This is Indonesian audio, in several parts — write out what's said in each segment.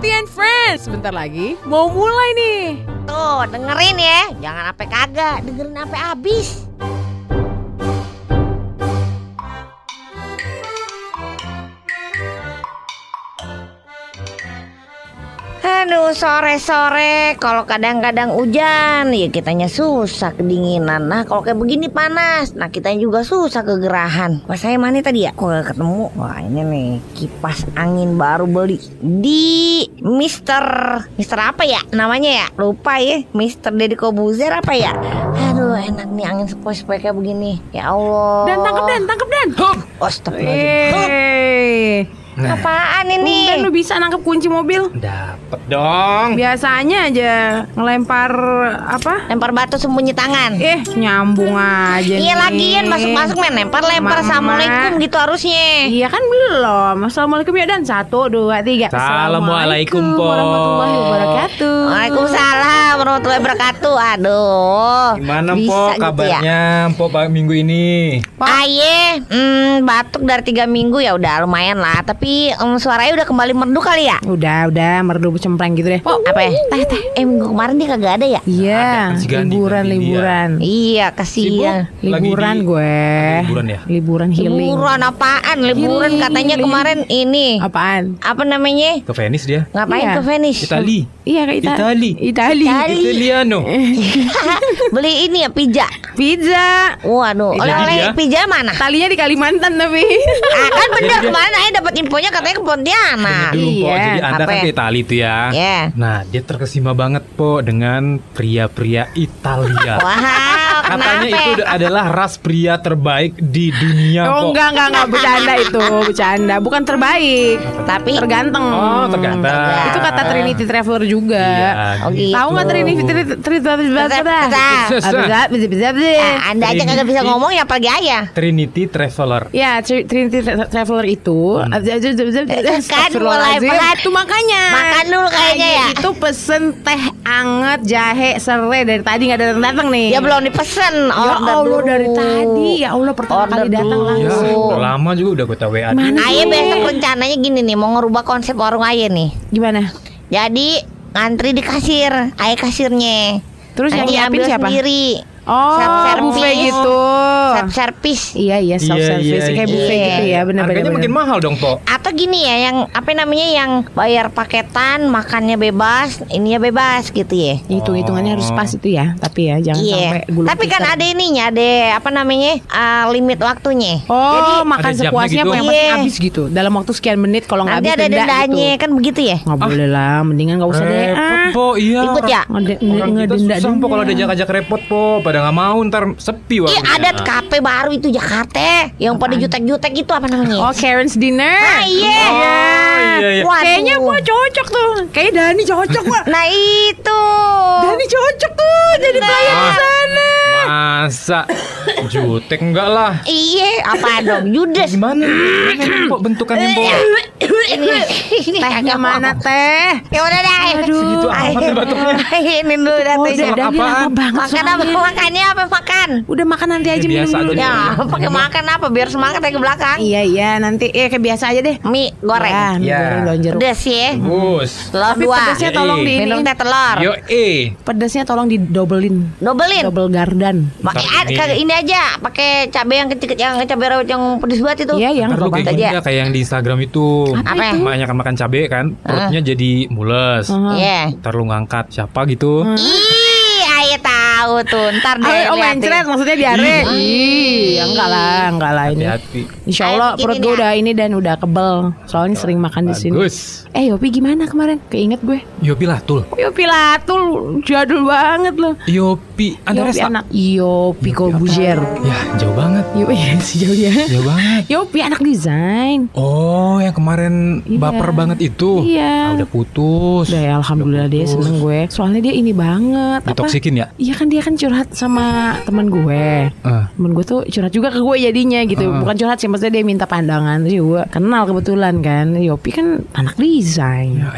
And Friends. Sebentar lagi mau mulai nih. Tuh, dengerin ya. Jangan sampai kagak, dengerin sampai habis. Sore-sore kalau kadang-kadang hujan, ya kitanya susah kedinginan. Nah, kalau kayak begini panas, nah kitanya juga susah kegerahan. Pas saya mana tadi ya? Kok gak ketemu? Wah, ini nih kipas angin baru beli di Mister Mister apa ya namanya ya? Lupa ya. Mister Deddy Kobuzer apa ya? Aduh, enak nih angin sepoi-sepoi kayak begini. Ya Allah. Dan tangkap Dan, tangkap Dan. Astagfirullahaladzim. Hup, Eh, Nah, Apaan ini? Dan lu bisa nangkep kunci mobil? dapet dong. Biasanya aja ngelempar apa? Lempar batu sembunyi tangan. Eh, nyambung aja Iya lagian masuk-masuk men lempar-lempar Mama. assalamualaikum gitu harusnya. Iya kan belum. Assalamualaikum ya Dan. Satu, dua, tiga. Assalamualaikum, Po. warahmatullahi wabarakatuh. Waalaikumsalam warahmatullahi wabarakatuh. Aduh. Gimana bisa Po gitu ya? kabarnya Po minggu ini? Aye, hmm, batuk dari tiga minggu ya udah lumayan lah. Tapi em, suaranya udah kembali merdu kali ya. Udah, udah merdu cempreng gitu deh. Oh, apa ya? Teh, teh. Eh minggu kemarin dia kagak ada ya? Iya, Gandhi, liburan, liburan. Iya, kasihan. Liburan di- gue. Liburan ya? Liburan healing. Liburan apaan? Liburan Healing, katanya healing. kemarin ini. Apaan? Apa namanya? Ke Venice dia? Ngapain Iya. ke Venice? Itali. Iya Ita- Itali. Itali. Itali. Italiano. Beli ini ya pizza. Pizza. Waduh, Eh, oleh-oleh pizza mana? Talinya di Kalimantan tapi. Ah, kan bener ke mana ya dapat infonya katanya ke Pontianak. Dulu Po, Iya. jadi Anda Apa kan ke Itali tuh ya. Iya. Nah, dia terkesima banget Po dengan pria-pria Italia. Wow, Katanya kenapa? itu adalah ras pria terbaik di dunia Oh Po. enggak enggak enggak bercanda itu, bercanda. Bukan terbaik. Tapi Tergantung. Oh, tergantung. Itu kata Trinity Traveler juga. Iya, Oh, gitu. Tahu nggak Trinity Ah, Anda aja kagak bisa ngomong ya apalagi ayah. Trinity Traveler. Ya, Tri- Trinity Tra- Traveler itu Kan mulai pelat. Itu makanya Makan dulu kayaknya ya. Itu pesen teh anget jahe serai dari tadi nggak datang datang nih. Ya belum dipesen Ya order Allah dulu. dari tadi ya Allah pertama Order kali datang dulu. Ya, langsung. udah lama juga udah gue WA. Mana Aye besok rencananya gini nih mau ngerubah konsep warung Aye nih. Gimana? Jadi ngantri di kasir, Aye kasirnya. Terus yang nyiapin ambil siapa? sendiri. Oh, Self-service. buffet gitu. Self service. Iya iya self service Iya, iya, kayak iya. buffet gitu ya benar benar. Harganya makin mahal dong Po. Atau gini ya yang apa namanya yang bayar paketan, makannya bebas, ininya bebas gitu ya. Hitung hitungannya harus pas itu ya, tapi ya jangan Iya. sampai gulung Tapi kan ada ininya, ada apa namanya? ah, limit waktunya. Oh, Jadi makan sepuasnya gitu? yang penting Iya. habis gitu. Dalam waktu sekian menit kalau nggak habis ada denda dendanya gitu. kan begitu ya? Nggak boleh lah, mendingan nggak usah deh. Repot Ah. Po, iya. Ikut ya? Ngedenda susah Po kalau denda. diajak-ajak repot Po. Pada nggak mau ntar sepi Iya warungnya. ada kafe baru itu Jakarta yang pada jutek-jutek itu apa namanya? Oh, Karen's dinner. Ah, iya. Oh, iya, iya. Waduh. Kayaknya gua cocok tuh. Kayak Dani cocok, Pak. Nah itu. Dani cocok tuh jadi pelayan di Ah. sana. Masa jutek enggak lah. Iya, apa dong? Judes. Gimana? Gimana Po bentukannya? Ini Teh mau. teh? Ya udah dah. Segitu amat batuknya. Ini dulu dah Oh, tuh. Dan Dani lama apaan? banget Makan apa? Makannya apa makan? Udah makan nanti aja Ya, minum dulu. Ya, pakai makan apa biar semangat ya ke belakang. Iya iya nanti eh kayak biasa aja deh. Mie goreng. Ya, mie Iya. goreng daun jeruk. Pedes ya. Bus. Telur Tapi dua. pedesnya tolong di ini. Minum teh telur. Yo eh. Pedesnya tolong didobelin. Dobelin. Double gardan. Pakai Ntar ad- ini. aja, pakai cabai yang kecil yang cabai rawit yang pedes banget itu. Iya yang lu kayak aja. gini ya, kayak yang di Instagram itu. Apa ya? Banyak makan cabai kan, perutnya jadi mules. Uh-huh. Iya. Ntar lu ngangkat siapa gitu. Ih, ayo tahu tuh. Ntar deh. Oh, oh mencret maksudnya diare. Ih, enggak lah, enggak lah ini. Hati-hati. Insya Ayo Allah perut gue ya. udah ini dan udah kebel. Soalnya sering makan di sini. Bagus. Eh Yopi gimana kemarin? Keinget gue. Yopi Latul. Yopi Latul jadul banget loh. Yopi Yopi resta. anak Yopi Corbuzier. Ya jauh banget. Yopi si jauhnya. Jauh banget. Yopi anak desain. Oh, yang kemarin Iya. baper banget itu. Iya. Ah, udah putus. Udah ya alhamdulillah Udah dia putus. seneng gue. Soalnya dia ini banget. Ditoksikin ya? Iya kan dia kan curhat sama teman gue. Eh. Temen gue tuh curhat juga ke gue jadinya gitu Heeh. Bukan curhat sih Maksudnya dia minta pandangan Terus gue kenal kebetulan kan Yopi kan anak desain Ya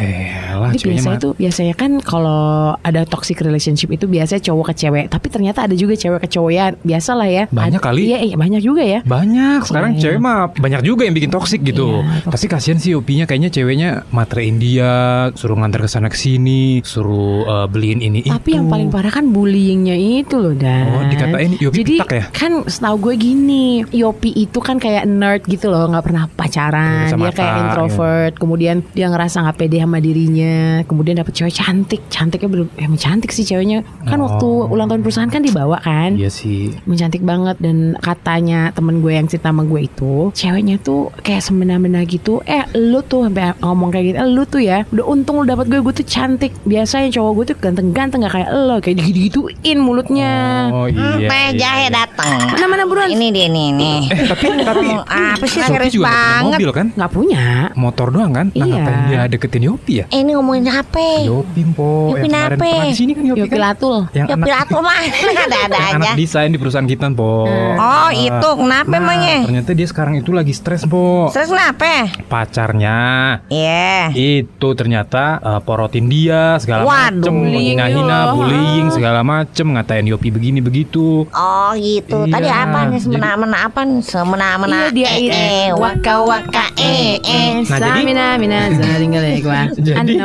elah, biasanya tuh biasanya kan kalau ada toxic relationship itu biasanya cowok cewek, tapi ternyata ada juga cewek ke cowok ya. Biasalah ya. Banyak Ad- kali. Iya, iya, banyak juga ya. Banyak sekarang Iya. cewek mah banyak juga yang bikin toksik gitu. Iya, Pasti kasihan sih Yopinya kayaknya ceweknya materin dia, suruh nganter ke sana ke sini, suruh eh, beliin ini Tapi itu. yang paling parah kan bullyingnya itu loh Dan Oh, dikatain Yopi Jadi pitak ya? kan setahu gue gini Yopi itu kan kayak nerd gitu loh nggak pernah pacaran Bisa Dia kayak ya. introvert Kemudian dia ngerasa nggak pede sama dirinya Kemudian dapet cewek cantik Cantiknya belum Emang cantik sih ceweknya Kan Oh. waktu ulang tahun perusahaan kan dibawa kan Iya sih. mencantik banget dan katanya temen gue yang cerita sama gue itu ceweknya tuh kayak semena-mena gitu eh lu tuh sampai ngomong kayak gitu eh, lu tuh ya udah untung lu dapet gue gue tuh cantik biasanya cowok gue tuh ganteng-ganteng gak kayak lo kayak gitu-gituin mulutnya Oh Hmm, iya. teh iya, jahe iya. datang. mana mana buruan Ini dia nih nih. Eh tapi tapi Ngomong apa sih Yopi serius banget. mobil kan? nggak punya Motor doang kan? Nah Iya. ngapain dia deketin Yopi ya? Eh, ini ngomongin apa? Yopi po Yopi yang kemarin sini kan Yopi, Yopi kan? Latul Yang Ya anak pilato mah ada-ada yang aja. anak desain di perusahaan kita po. Oh itu kenapa Nah, emangnya? ternyata dia sekarang itu lagi stres po. Stres kenapa? Pacarnya Iya. itu ternyata eh, porotin dia segala Waduh. macem Bullying menghina-hina bullying segala macem ngatain Yopi begini begitu Oh gitu. Tadi Iya, apa nih jadi- semena-mena apa nih? Semena-mena. Iya dia eh, ini eh, waka waka eh eh. Nah, jadi- Samina mina tinggal ya gua Jadi-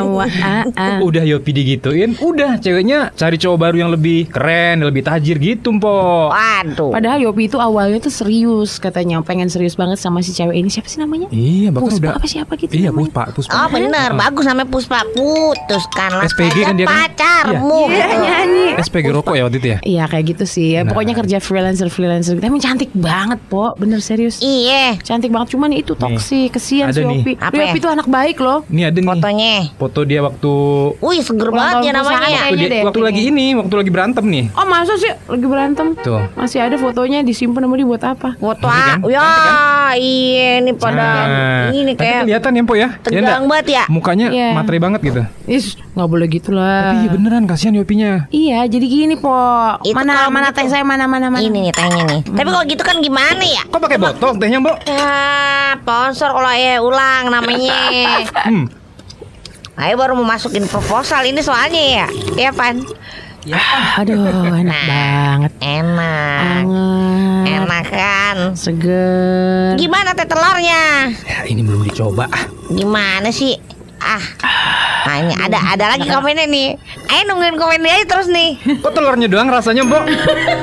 udah Yopi digituin udah ceweknya cari cowok baru yang lebih keren lebih tajir gitu po Waduh. Padahal Yopi itu awalnya tuh serius katanya pengen serius banget sama si cewek ini siapa sih namanya? iya bahkan Puspa udah apa siapa gitu iya namanya? puspa puspa Oh bener, bagus namanya Puspa putuskanlah SPG kan dia kan? pacarmu. Iya gitu. nyanyi. SPG rokok ya waktu itu ya Iya kayak gitu sih. Ya, Nah. Pokoknya kerja freelancer freelancer. Tapi cantik banget, po. Bener serius. Iya. Cantik banget. Cuman itu toksik. Kesian ada si nih. Yopi. Ya? Yopi itu anak baik loh. ini ada nih Fotonya. foto dia waktu Wih seger banget ya namanya. waktu, dia, waktu lagi ini waktu lagi berantem nih Oh masa sih lagi berantem? tuh Masih ada fotonya disimpan sama dia buat apa? Foto Cantik kan? ah, ya Cantik iya ini pada Nah, ini tapi kayak kelihatan ya po ya Ya tegang nggak? banget ya. mukanya Iya. materi banget gitu Is nggak boleh gitu lah. tapi iya beneran kasihan Yopinya Iya, jadi gini po. Itu mana kalau mana begitu- teh saya mana mana mana. Ini nih tehnya nih. Tapi kalau gitu kan gimana ya? kok pakai botol tehnya mbok Ya, sponsor kalau ya ulang namanya. hmm Ayo baru mau masukin proposal ini soalnya ya. Iya, Pan. Aduh, enak Nah. banget. Enak. Anget. Enak kan? Seger. Gimana teh telurnya? ya, ini belum dicoba Gimana sih? Ah. Nah, ini ada ada lagi komennya nih. Ayo nungguin komen dia aja terus nih. kok telurnya doang rasanya mbok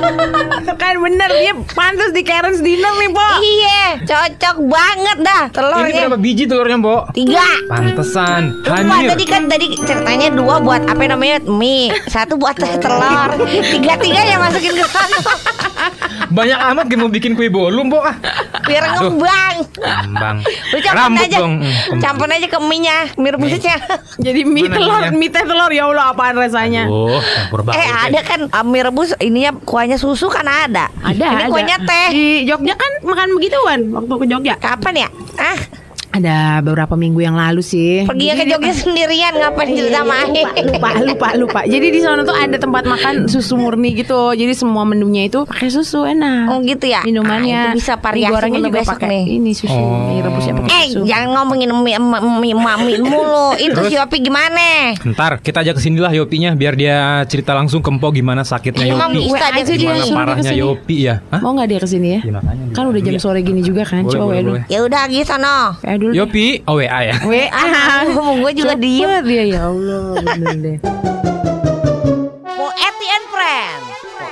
kan bener dia pantas di Karen's dinner nih, Po. Iya, cocok banget dah ini telurnya. berapa biji telurnya mbok Tiga. pantesan hanyir tadi kan tadi ceritanya dua buat apa namanya mie, satu buat telur, tiga tiga yang masukin ke sana banyak amat mau bikin kue bolu mbok ah biar Aduh. ngembang. Lu Rambut aja, dong. Hmm, kembang. campur aja ke mie-nya, mie rebusnya. Jadi mie telur, minyak? mie teh telur ya Allah apaan rasanya? Oh, campur banget. Eh ada kan uh, mie rebus ininya kuahnya susu kan ada. Ada, Ini ada. kuahnya teh. Di Jogja kan makan begituan waktu ke Jogja. Kapan ya? Ah, Ada beberapa minggu yang lalu sih. pergi ke Jogja sendirian ngapain Iya, cerita sama Ae? lupa, lupa, lupa. Jadi di sana tuh ada tempat makan susu murni gitu. Jadi semua menunya itu pakai susu enak. Oh gitu ya. Minumannya Ah, itu bisa variasi gorengnya juga besok pakai nih. ini susu mie rebusnya pakai Eh, susu. jangan ngomongin mie, mie, mie, mulu. Itu Terus? si Opi gimana? Ntar kita ajak ke sinilah Yopinya biar dia cerita langsung ke Empo gimana sakitnya Emang Yopi. bisa WA dia Gimana parahnya ke sini. Yopi ya? Hah? Mau nggak dia ke sini ya? Ya, Kan udah jam Iya. sore gini juga kan. Coba ya dulu. Ya udah gitu sono. Ya dulu. deh. Yopi, oh WA ya. WA. Ah, gue juga diem. dia ya Allah bener deh. Poeti and Friend.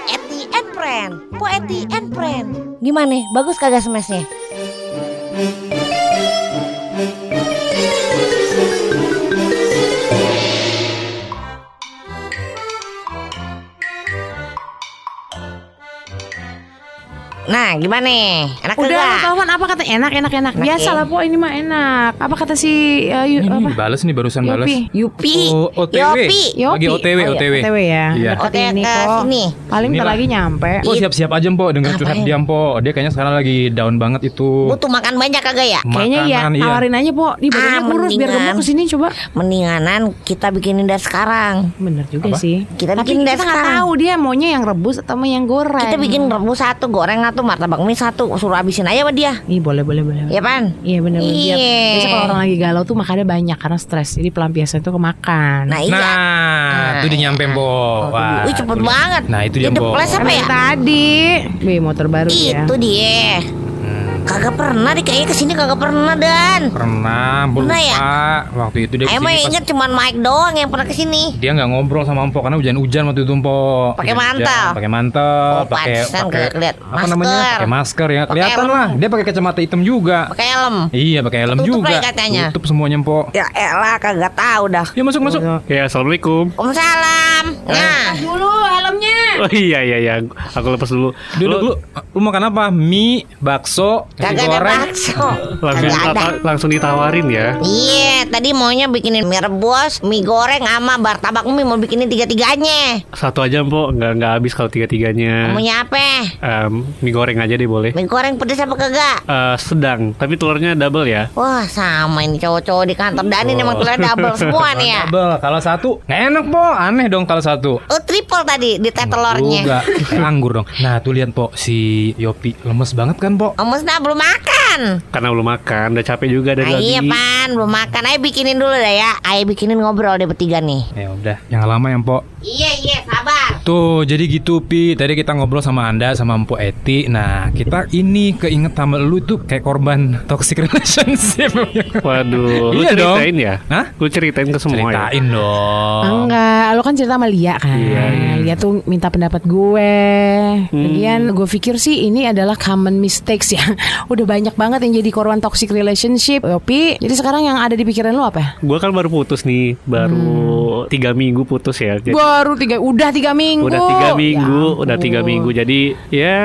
Poeti and Friend. Poeti and Friend. Gimana? Bagus kagak smashnya? Nah, gimana? Enak Udah kagak? lu telepon apa kata enak enak enak. Enak Biasa ya? lah po ini mah enak. Apa kata si uh, yu- Ini apa? dibales nih barusan balas. Yupi. Oh, OTW. Yopi. Lagi. OTW, Oh, iya, OTW. OTW ya. Iya. OTW ini ke kok. sini. Paling bentar Inilah. lagi nyampe. Po siap-siap aja Mpo dengan curhat Ngapain? dia Mpo. Dia kayaknya sekarang lagi down banget itu. Butuh makan banyak kagak ya? Kayaknya ya, iya. tawarin aja po. Di badannya Ah, kurus biar gemuk ke sini coba. Mendinganan kita bikinin dari sekarang. Bener juga Apa? sih. Kita Tapi bikin kita dari nggak sekarang. tahu dia maunya yang rebus atau mau yang goreng. Kita bikin rebus satu, goreng satu, martabak mie satu suruh habisin aja sama dia. Ih boleh boleh boleh. Ya pan? Iya bener bener. Iya. Biasa kalau orang lagi galau tuh makannya banyak karena stres. Jadi pelampiasan itu kemakan. Nah iya. Nah, itu dia nyampe po. Wah, Wih cepet banget. Nah, itu dia deples apa ya? tadi. Wih motor baru ya. Itu dia. Kagak pernah deh kayaknya ke sini kagak pernah dan. pernah, Pernah lupa. ya? Waktu itu dia Emang ke sini pas- inget cuman Mike doang yang pernah ke sini. dia nggak ngobrol sama Empo karena hujan-hujan waktu itu Empo. Pakai mantel. Pakai mantel, Oh, pakai pakai apa namanya? Masker. Pakai masker ya. Kelihatan lah. Dia pakai kacamata hitam juga. Pakai helm. Iya, pakai helm Tutup juga. lagi katanya. Tutup semuanya Empo. Ya elah kagak tahu dah. Ya masuk masuk. Ya assalamualaikum. Waalaikumsalam. Nah, Dulu helmnya. Oh iya iya iya. Aku lepas dulu. Lu dulu. Lu makan apa? Mie, bakso, kagak ada goreng. bakso. Langsung Kagak ada. langsung ditawarin ya. Iya, tadi maunya bikinin mie rebus, mie goreng sama martabak mie mau bikinin tiga-tiganya. Satu aja Mpok, nggak nggak habis kalau tiga tiganya. Maunya apa? mie goreng aja deh boleh. Mie goreng pedes apa kagak? Eh, sedang, tapi telurnya double ya. Wah sama ini cowok-cowok di kantor Dani emang telurnya double semua nih ya. Double. Kalau satu nggak enak po, aneh dong kalau satu. Oh triple tadi di teh telurnya. Kayak anggur dong. Nah tuh lihat po si Yopi lemes banget kan po. Musna belum makan. Karena belum makan, udah capek juga dari Ah, tadi. iya pan, belum makan. Ayo bikinin dulu dah ya. Ayo bikinin ngobrol deh bertiga nih. Ya udah, jangan lama ya po. Iya iya sabar. Tuh jadi gitu Pi Tadi kita ngobrol sama anda sama Empo Eti Nah kita ini keinget sama lu tuh Kayak korban toxic relationship Waduh, lu Iya dong. ceritain ya? Hah? Lu ceritain ke semua ya? Ceritain dong Enggak, lo kan cerita sama Lia kan. Iya, iya. Lia tuh minta pendapat gue. Hmm. Lagian gue pikir sih ini adalah common mistakes ya. Udah banyak banget yang jadi korban toxic relationship. Yopi, jadi sekarang yang ada di pikiran lo apa? Gua kan baru putus nih, baru tiga minggu putus ya. Jadi, Baru tiga, udah tiga minggu. Udah tiga minggu, Ya udah tiga minggu. Jadi ya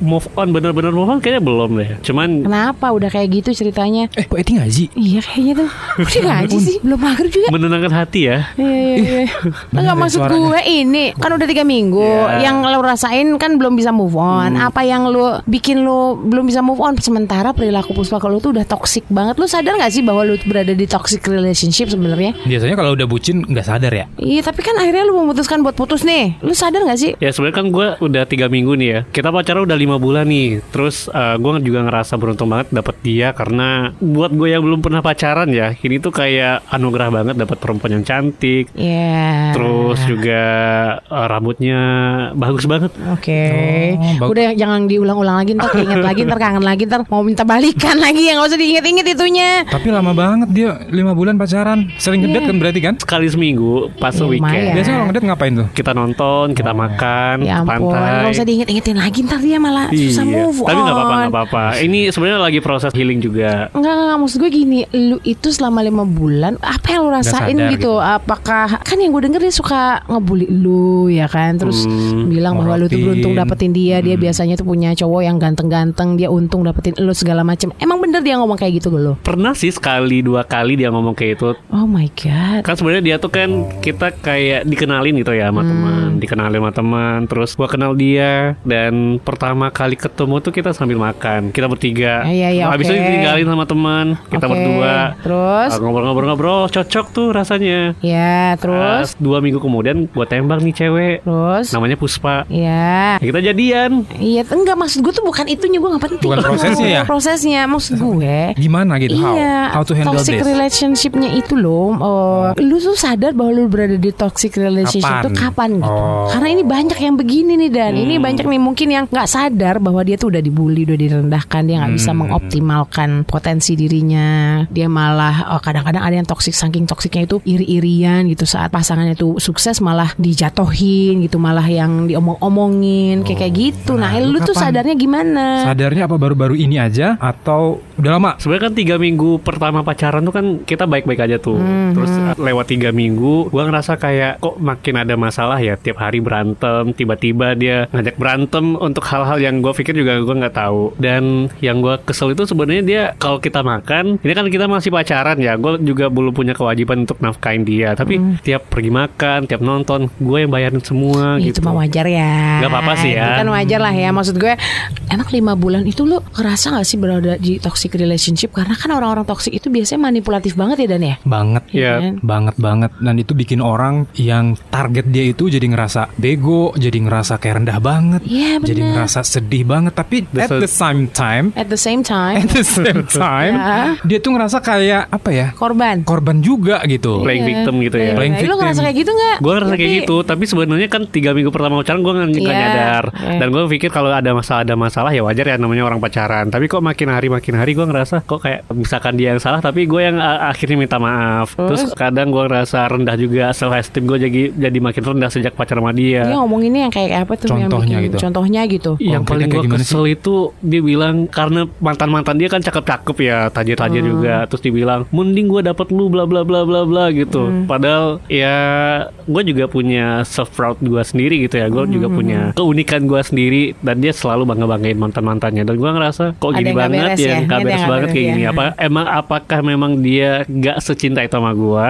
move on bener-bener move on kayaknya belum deh. Cuman Kenapa udah kayak gitu ceritanya? Eh kok Eti ngaji? Iya kayaknya tuh. Udah ngaji sih, belum maghrib juga. menenangkan hati ya. Iya, iya, iya. Enggak deh maksud suaranya. gue ini kan udah tiga minggu. Iya. Yang lo rasain kan belum bisa move on. Apa yang lo bikin lo belum bisa move on? Sementara perilaku puspa kalau tuh udah toxic banget. Lo sadar gak sih bahwa lo berada di toxic relationship sebenarnya? Biasanya kalau udah bucin nggak sadar ya Iya tapi kan akhirnya lo memutuskan buat putus nih. Lo sadar gak sih? Ya sebenarnya kan gue udah tiga minggu nih ya. Kita pacaran udah lima bulan nih. Terus gue juga ngerasa beruntung banget dapet dia karena buat gue yang belum pernah pacaran ya, ini tuh kayak anugerah banget dapat perempuan yang cantik. Iya. Terus juga eh, rambutnya bagus banget. Oke, Oh, bagus. udah jangan diulang-ulang lagi ntar keinget lagi ntar kangen lagi ntar mau minta balikan lagi ya nggak usah diinget-inget itunya. Tapi lama banget dia lima bulan pacaran Sering ngedate kan berarti kan? Sekali seminggu pas Ya, weekend. Biasanya kalau ngedate ngapain tuh? Kita nonton, kita makan, Ya ampun, pantai. nggak usah diinget-ingetin lagi ntar dia malah susah Iya. move on. Tapi nggak apa-apa, nggak apa-apa. Ini sebenarnya lagi proses healing juga. Enggak, enggak, enggak, maksud gue gini Lu itu selama lima bulan Apa yang lu rasain sadar gitu? gitu. Apakah Kan yang gue denger dia suka ngebully lu ya kan Terus Hmm, bilang bahwa lu tuh beruntung dapetin dia Dia biasanya tuh punya cowok yang ganteng-ganteng Dia untung dapetin lu segala macem Emang bener dia ngomong kayak gitu ke lu? Pernah sih sekali dua kali dia ngomong kayak itu. Oh my god Kan sebenarnya dia tuh kan kita kayak dikenalin gitu ya sama teman, dikenalin sama teman. Terus gua kenal dia dan pertama kali ketemu tuh kita sambil makan. Kita bertiga. Ya, ya, ya, Habis oke. itu ditinggalin sama teman. Kita Oke, berdua. Terus Ah, Ngobrol-ngobrol-ngobrol, cocok tuh rasanya. Ya terus Ah, dua minggu kemudian gua tembak nih cewek. Terus Namanya Puspa. Ya Ya, kita jadian. Iya enggak maksud gue tuh bukan itunya gue gak penting Bukan prosesnya ya? Prosesnya maksud gue Gimana gitu? How? Iya, How to handle toxic this? relationshipnya itu loh. Oh, lu tuh sadar bahwa lu berada di toxic relationship Kapan? tuh kapan gitu? Oh. Karena ini banyak yang begini nih dan ini Hmm. banyak nih mungkin yang nggak sadar bahwa dia tuh udah dibully, udah direndahkan, dia nggak bisa Hmm. mengoptimalkan potensi dirinya. Dia malah oh, kadang-kadang ada yang toxic saking toksiknya itu iri-irian gitu saat pasangannya tuh sukses malah dijatohin gitu, malah yang diomong-omongin kayak kayak gitu. Nah, Nah, lu, tuh kapan? sadarnya gimana? Sadarnya apa baru-baru ini aja atau udah lama? Sebenarnya kan tiga minggu pertama pacaran tuh kan kita baik-baik aja tuh. Hmm, Terus uh, lewat tiga minggu, gua ngerasa kayak kok makin ada masalah ya. Tiap hari berantem, tiba-tiba dia ngajak berantem untuk hal-hal yang gue pikir juga gua nggak tahu. Dan yang gua kesel itu sebenarnya dia kalau kita makan, ini kan kita masih pacaran ya. Gue juga belum punya kewajiban untuk nafkain dia. Tapi tiap pergi makan, tiap nonton, gue yang bayarin semua Ya, gitu. Itu mah wajar ya. Nggak apa-apa sih ya. Itu kan wajar lah ya. Maksud gue, emang lima bulan itu lu ngerasa gak sih berada di toxic relationship? Karena kan orang-orang toxic itu biasanya manipulatif banget ya Dan ya. Banget Iya. kan? Banget banget dan itu bikin orang yang target dia itu jadi ngerasa ngerasa bego, jadi ngerasa kayak rendah banget, Iya, jadi ngerasa sedih banget. Tapi at the same time, At the same time, at the same time, Ya. dia tuh ngerasa kayak apa ya? korban. Korban juga gitu. Playing Iya. victim gitu ya. Playing Lu victim. ngerasa kayak gitu nggak? Gue ngerasa kayak gitu, tapi sebenarnya kan tiga minggu pertama pacaran gue nggak Iya, nyadar. iya. Dan gue pikir kalau ada masalah ada masalah ya wajar ya namanya orang pacaran. Tapi kok makin hari makin hari gue ngerasa kok kayak misalkan dia yang salah, tapi gue yang uh, akhirnya minta maaf. Terus kadang gue ngerasa rendah juga self esteem gue jadi jadi makin rendah sejak pacaran sama dia. Dia ngomonginnya yang kayak apa tuh yang Contohnya bikin- gitu. Contohnya gitu. Yang Oh, paling kayak gue kesel itu dia bilang karena mantan mantan dia kan cakep cakep ya tajir-tajir Hmm. juga terus dibilang mending gue dapet lu bla bla bla bla bla gitu Hmm. padahal ya gue juga punya self proud gue sendiri gitu ya gue Hmm, juga punya keunikan gue sendiri dan dia selalu bangga banggain mantan mantannya dan gue ngerasa kok Ada gini yang banget beres ya ya? nggak yang beres banget beres kayak ya. gini apa emang apakah memang dia nggak secinta itu sama gue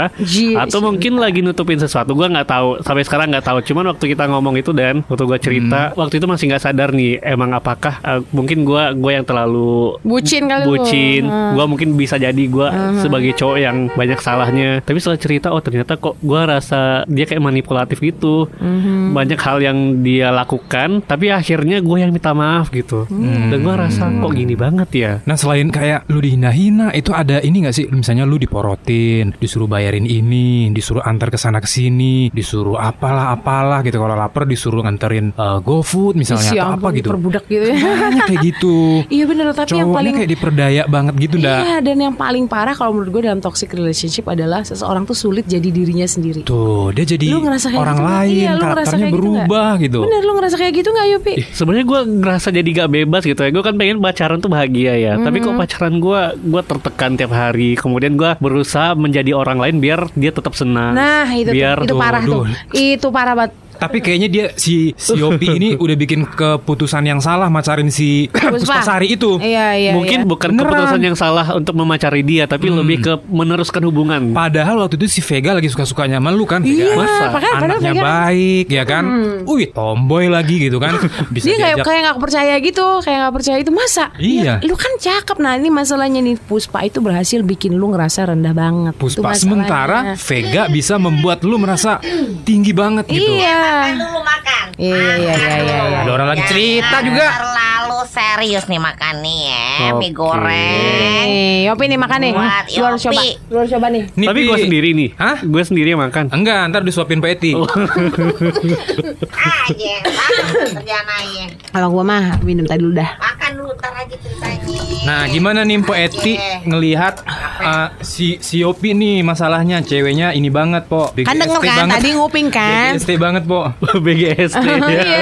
atau mungkin lagi nutupin sesuatu gue nggak tahu sampai sekarang nggak tahu cuman waktu kita ngomong itu dan waktu gue cerita Hmm. waktu itu masih nggak sadar nih emang apakah eh, mungkin gue gue yang terlalu Bucin kali lu. bucin Hmm. gue mungkin bisa jadi gue sebagai cowok yang banyak salahnya tapi setelah cerita oh ternyata kok gue rasa dia kayak manipulatif gitu Mhm. banyak hal yang dia lakukan tapi akhirnya gue yang minta maaf gitu Hmm. dan gue rasa kok gini banget ya Nah selain kayak lu dihina-hina itu ada ini gak sih misalnya lu diporotin disuruh bayarin ini disuruh antar ke sana ke sini disuruh apalah apalah gitu kalau lapar disuruh nganterin uh, GoFood misalnya Isi atau ampun, apa gitu Perbudak gitu ya. Makanya kayak gitu Iya bener tapi yang cowoknya paling kayak diperdaya banget gitu dah Iya dan yang paling parah kalau menurut gue dalam toxic relationship adalah seseorang tuh sulit jadi dirinya sendiri. tuh dia jadi Lu ngerasa kayak orang gitu lain Iya, karakternya kayak gitu berubah gitu, Bener lu ngerasa kayak gitu nggak Yopi? Ih, Sebenarnya gue ngerasa jadi gak bebas gitu ya. Gue kan pengen pacaran tuh bahagia ya. Tapi kok pacaran gue gue tertekan tiap hari. Kemudian gue berusaha menjadi orang lain biar dia tetap senang. Nah itu biar tuh, itu parah tuh. Itu parah banget. Tapi kayaknya dia si si Yopi ini udah bikin keputusan yang salah macarin si Puspasari itu Iya iya. Mungkin iya. bukan Beneran. keputusan yang salah untuk memacari dia, tapi lebih ke meneruskan hubungan. Padahal waktu itu si Vega lagi suka-sukanya sama lu kan Iya, Vega? Masa? padahal Anaknya Vega- baik ya kan Wih tomboy lagi gitu kan Bisa dia kayak kayak nggak percaya gitu, kayak nggak percaya itu masa? Iya. Ya, lu kan cakep. Nah ini masalahnya nih Puspa itu berhasil bikin lu ngerasa rendah banget. Puspa sementara Vega bisa membuat lu merasa tinggi banget gitu Iya. Dulu makan. Iya iya iya iya. iya. Ada orang lagi Jangan cerita juga Terlalu serius nih makan nih ya, mie Oke. goreng. Nih, Yopi nih makan nih. Buat Lu harus coba. Lu harus coba nih. Nih, tapi Pi. gue sendiri nih. Hah? Gue sendiri yang makan. Enggak ntar disuapin Pak Eti Aja, makan kerjaan aja. Kalau gua mah minum tadi dulu dah. Makan dulu ntar aja ceritanya. Nah gimana nih Pak Eti ngelihat uh, si, si Yopi nih masalahnya Ceweknya ini banget Po Kan denger BGST kan banget. tadi nguping kan? BGST banget Po BGST ya. Iya.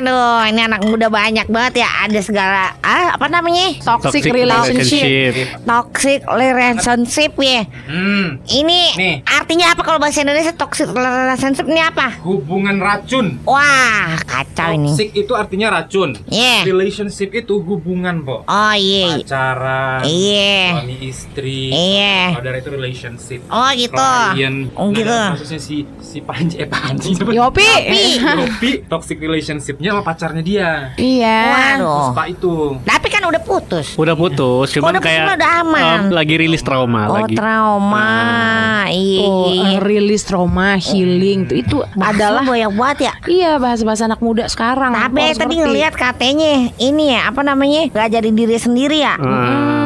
Aduh, ini anak muda banyak banget ya. Ada segala ah, apa namanya? Toxic, Toxic relationship. relationship. Toxic relationship ya. Hmm Ini Nih. artinya apa kalau bahasa Indonesia toxic relationship ini apa? Hubungan racun Wah, kacau ini. Toxic itu artinya racun Iya. Relationship itu hubungan Po Oh iya. Pacaran Iya. Suami istri Iya. Saudara itu relationship Oh gitu. Klien Oh gitu. Nah, Kasusnya si si Panji Eh Panji Yopi. Yopi Toxic relationshipnya sama pacarnya dia Iya. Waduh. Puspa itu Tapi kan udah putus. Udah putus, cuman Udah putus kayak udah aman. em, lagi rilis trauma Oh lagi. trauma. Iya. Tuh, eh, rilis trauma, healing tuh itu Adalah adalah banyak banget ya. iya bahasa-bahasa anak muda sekarang. Tapi tadi ngelihat katanya ini ya apa namanya gak jadi diri sendiri ya Ah,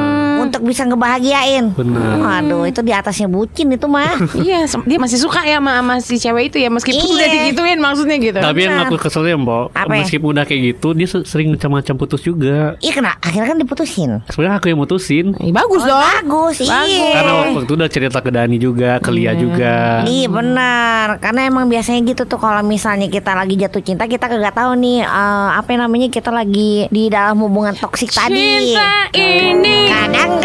untuk bisa ngebahagiain. benar. Waduh itu di atasnya bucin itu mah. Iya, dia masih suka ya sama, sama si cewek itu ya meskipun Iya. udah digituin maksudnya gitu. Tapi yang aku keselnya Mbok, Apa ya? meskipun udah kayak gitu, dia se- sering macam-macam putus juga. Iya kena akhirnya kan diputusin. Sebenarnya aku yang mutusin. Eh, bagus Oh, dong. Bagus, iya. Karena waktu itu udah cerita ke Dani juga, ke Lia juga. Iya benar, karena emang biasanya gitu tuh kalau misalnya kita lagi jatuh cinta kita kagak tahu nih eh, apa namanya kita lagi di dalam hubungan toksik tadi. Cinta ini.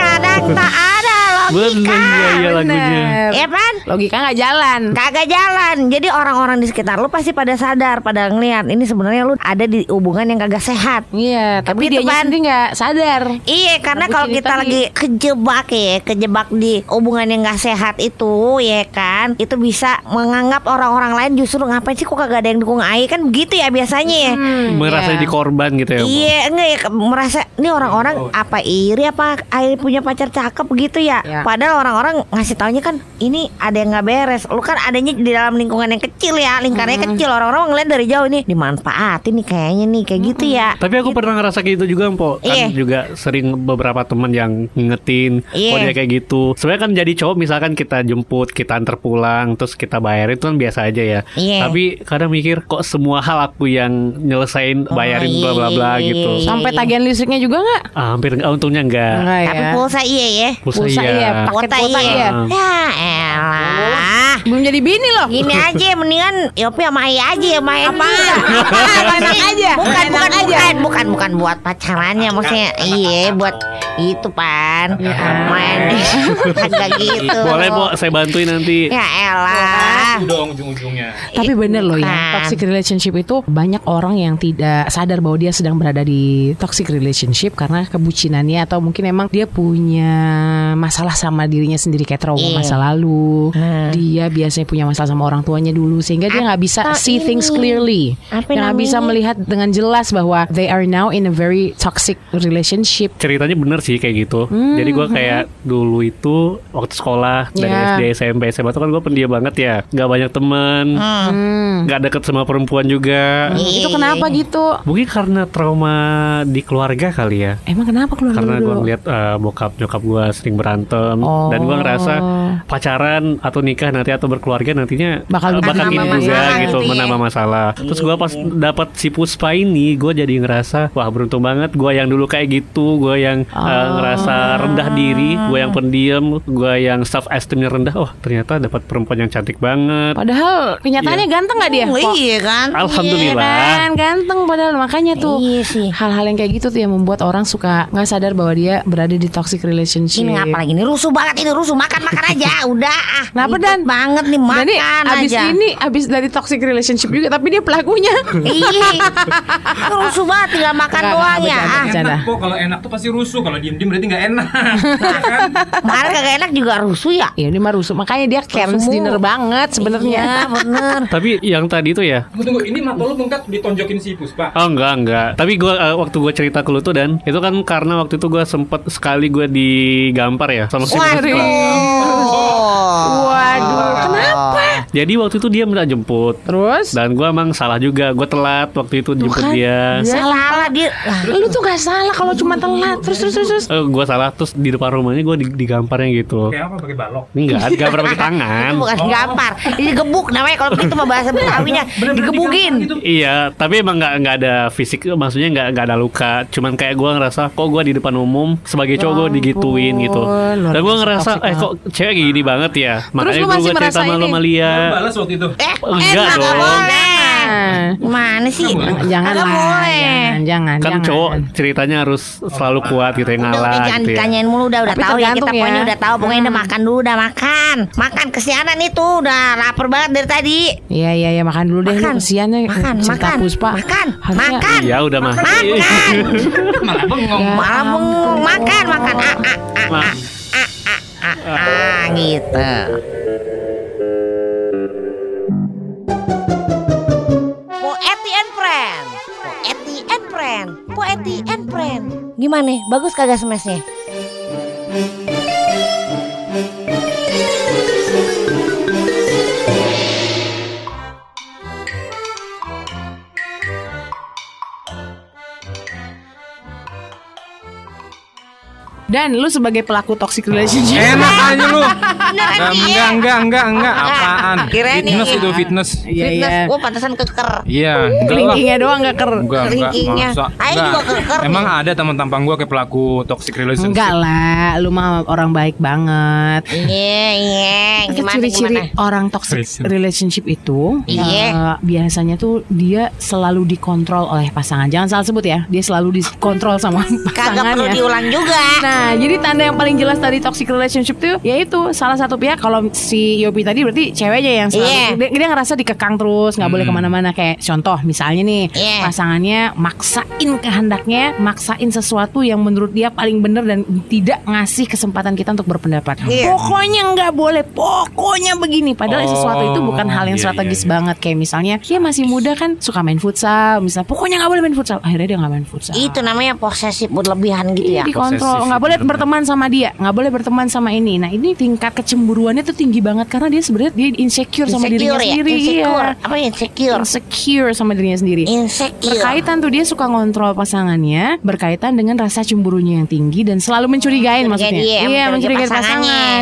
Kadang-kadang tak ada logika. Bener iya, iya lagunya. Ya kan? Logika nggak jalan. Kagak jalan. Jadi orang-orang di sekitar lu pasti pada sadar, pada ngeliat ini sebenarnya lu ada di hubungan yang kagak sehat. Iya, tapi Gitu dia kan? sendiri nggak sadar. Iya, karena kalau kita tadi. lagi kejebak ya, kejebak di hubungan yang gak sehat itu, ya kan, itu bisa menganggap orang-orang lain justru ngapain sih kok kagak ada yang dukung Ai kan begitu ya biasanya ya. Merasa iya. jadi korban gitu ya. Iya, enggak ya merasa ini orang-orang apa iri apa Ai punya punya pacar cakep gitu ya. Ya. Padahal orang-orang ngasih taunya kan ini ada yang nggak beres. Lu kan adanya di dalam lingkungan yang kecil ya, lingkarannya kecil. Orang-orang ngeliat dari jauh nih dimanfaatin nih kayaknya nih kayak gitu ya. Tapi aku pernah ngerasa kayak gitu juga, Mpo. Kan Iya. juga sering beberapa temen yang ngingetin Iya. kok dia kayak gitu. Sebenarnya kan jadi cowok misalkan kita jemput, kita antar pulang, terus kita bayar itu kan biasa aja ya. Iya. Tapi kadang mikir kok semua hal aku yang nyelesain Oh, bayarin iya, bla bla bla iya, gitu. iya. Sampai tagihan listriknya juga nggak? Ah, hampir untungnya enggak. Enggak ya. Tapi pulsa iya ya. Pulsa, Pulsa iya. iya, paket kuota iya. iya. Ya elah. Belum jadi bini loh. Gini aja mendingan Yopi sama Ayah aja ya main Apa? Apa Enak aja. Bukan bukan aja. bukan bukan bukan buat pacarannya maksudnya iya buat itu pan main kagak gitu Boleh, Bo, saya bantuin nanti. ya elah dong ujung-ujungnya. Tapi bener loh ya, Kan. toxic relationship itu banyak orang yang tidak sadar bahwa dia sedang berada di toxic relationship karena kebucinannya atau mungkin emang dia punya masalah sama dirinya sendiri kayak trauma Iya. masa lalu. Hmm. Dia biasanya punya masalah sama orang tuanya dulu sehingga dia nggak bisa Atau see things ini. clearly. Apa nggak bisa melihat dengan jelas bahwa they are now in a very toxic relationship. ceritanya bener sih kayak gitu. Jadi gue kayak dulu itu waktu sekolah dari Ya. SD, SMP, SMA tuh kan gue pendiam banget ya, nggak banyak temen, Hmm. nggak deket sama perempuan juga. Itu kenapa gitu? Mungkin karena trauma di keluarga kali ya. Emang kenapa keluar Karena gue ngeliat eh, bokap nyokap gue sering berantem Oh. dan gue ngerasa pacaran atau nikah nanti atau berkeluarga nantinya Bakal eh, bakal gini juga masalah gitu gitu ya. menambah masalah. Terus gue pas dapat si Puspa ini gue jadi ngerasa wah beruntung banget gue yang dulu kayak gitu, gue yang Oh. ngerasa rendah diri, gue yang pendiam, gue yang self esteemnya rendah. Oh ternyata dapat perempuan yang cantik banget. Padahal kenyataannya ganteng nggak dia? Oh, Kok- iya kan Alhamdulillah. kan ganteng padahal makanya tuh Iya sih. hal-hal yang kayak gitu tuh yang membuat orang suka nggak sadar bahwa dia berada di toxic relationship. ini ngapa lagi ini rusuh banget ini rusuh makan makan aja udah ah Kenapa, Dan? banget nih makan Dan ini abis aja ini abis dari toxic relationship juga tapi dia pelakunya. iya Itu rusuh banget tinggal makan Nggak, doang nggak, ya bercanda, ah. bercanda. Enak kok kalau enak tuh pasti rusuh. Kalau diem-diem berarti nggak enak. Ya kan? Kemarin kagak enak juga rusuh ya Ya ini mah rusuh makanya dia Karen's dinner banget Iya sebenarnya. bener Tapi yang tadi tuh ya Tunggu, tunggu. Ini mata lu bengkak ditonjokin si Puspa. Oh enggak enggak. Tapi gua eh, waktu gua cerita ke lu tuh dan itu kan karena waktu itu gua sempet sekali gua digampar ya sama si. Waduh Waduh, kenapa? Jadi waktu itu dia minta jemput Terus? dan gua emang salah juga. Gua telat waktu itu jemput kan, dia. Dia salah dia Lah, Lu tuh gak salah kalau cuma telat. Terus terus terus. terus. Eh, gua salah terus di depan rumahnya gua di- digamparnya gitu. Kayak apa pakai balok? Enggak, digampar pakai tangan. Itu bukan gampar Ini gebuk namanya Kalau begitu mah bahasa Betawinya Digebukin Gitu. Iya, tapi emang nggak nggak ada fisik, maksudnya nggak nggak ada luka. Cuman kayak gua ngerasa kok gua di depan umum sebagai cowok gua digituin gitu. Dan gua biasa ngerasa eh kok cewek gini banget ya. Makanya gua cerita merasa sama lu ini? sama Lia. Balas waktu itu. Eh Enggak enak dong. boleh Nah, Gimana sih jangan lah, jangan, jangan, Kan jangan. cowok ceritanya harus selalu kuat gitu ya Udah, ngalah udah jangan gitu ya. ditanyain mulu udah udah Tapi tahu ya kita ya. pokoknya udah tahu pokoknya udah Hmm. makan dulu udah makan makan kesianan itu udah lapar banget dari tadi Iya iya iya makan dulu deh Makan. lu kesian ya Makan, makan, Puspa. makan, Harusnya- makan. Iya udah mah. makan Malah bengong. Ya malah bengong. makan makan ah ah ah ah ah ah ah ah gitu Poeti and Friend Gimana? Bagus kagak smashnya? Dan lu sebagai pelaku toxic relationship. Enak aja lu. Beneran Enggak, dia. enggak, enggak, enggak. Apaan? Kirain Fitness iya. itu fitness. Iya Fitness, iya. gue pantesan keker Iya, enggak lah. Kelingkingnya doang gak ker. Enggak, enggak, Kelingkingnya. Ayo Enggak. juga keker. Emang ada teman tampang gua kayak pelaku toxic relationship. Enggak lah, lu mah orang baik banget. Iya iya Gimana ciri-ciri gimana? orang toxic Relationship. relationship itu Iya. eh, biasanya tuh dia selalu dikontrol oleh pasangan. Jangan salah sebut ya, dia selalu dikontrol sama Kagak perlu pasangannya. diulang juga Nah, jadi tanda yang paling jelas tadi toxic relationship tuh yaitu salah satu pihak kalau si Yopi tadi berarti ceweknya yang selalu Iya. dia, dia ngerasa dikekang terus nggak boleh ke mana-mana. Kayak contoh misalnya nih Iya. pasangannya maksain kehendaknya maksain sesuatu yang menurut dia paling benar dan tidak ngasih kesempatan kita untuk berpendapat. Iya. pokoknya nggak boleh pokoknya begini. Padahal Oh, sesuatu itu bukan hal yang iya, strategis iya, iya. banget. Kayak misalnya dia masih muda kan suka main futsal. Misalnya pokoknya nggak boleh main futsal. Akhirnya dia nggak main futsal. Itu namanya posesif berlebihan gitu ya. Dikontrol. Posesif. Nggak boleh boleh berteman sama dia, nggak boleh berteman sama ini. Nah ini tingkat kecemburuannya tuh tinggi banget karena dia sebenarnya dia insecure sama dirinya Insecure ya? sendiri. Insecure. Iya. Apa insecure? Insecure sama dirinya sendiri. Insecure. Berkaitan tuh dia suka ngontrol pasangannya berkaitan dengan rasa cemburunya yang tinggi dan selalu mencurigain Mencurigai maksudnya. dia, iya, mencurigai pasangan.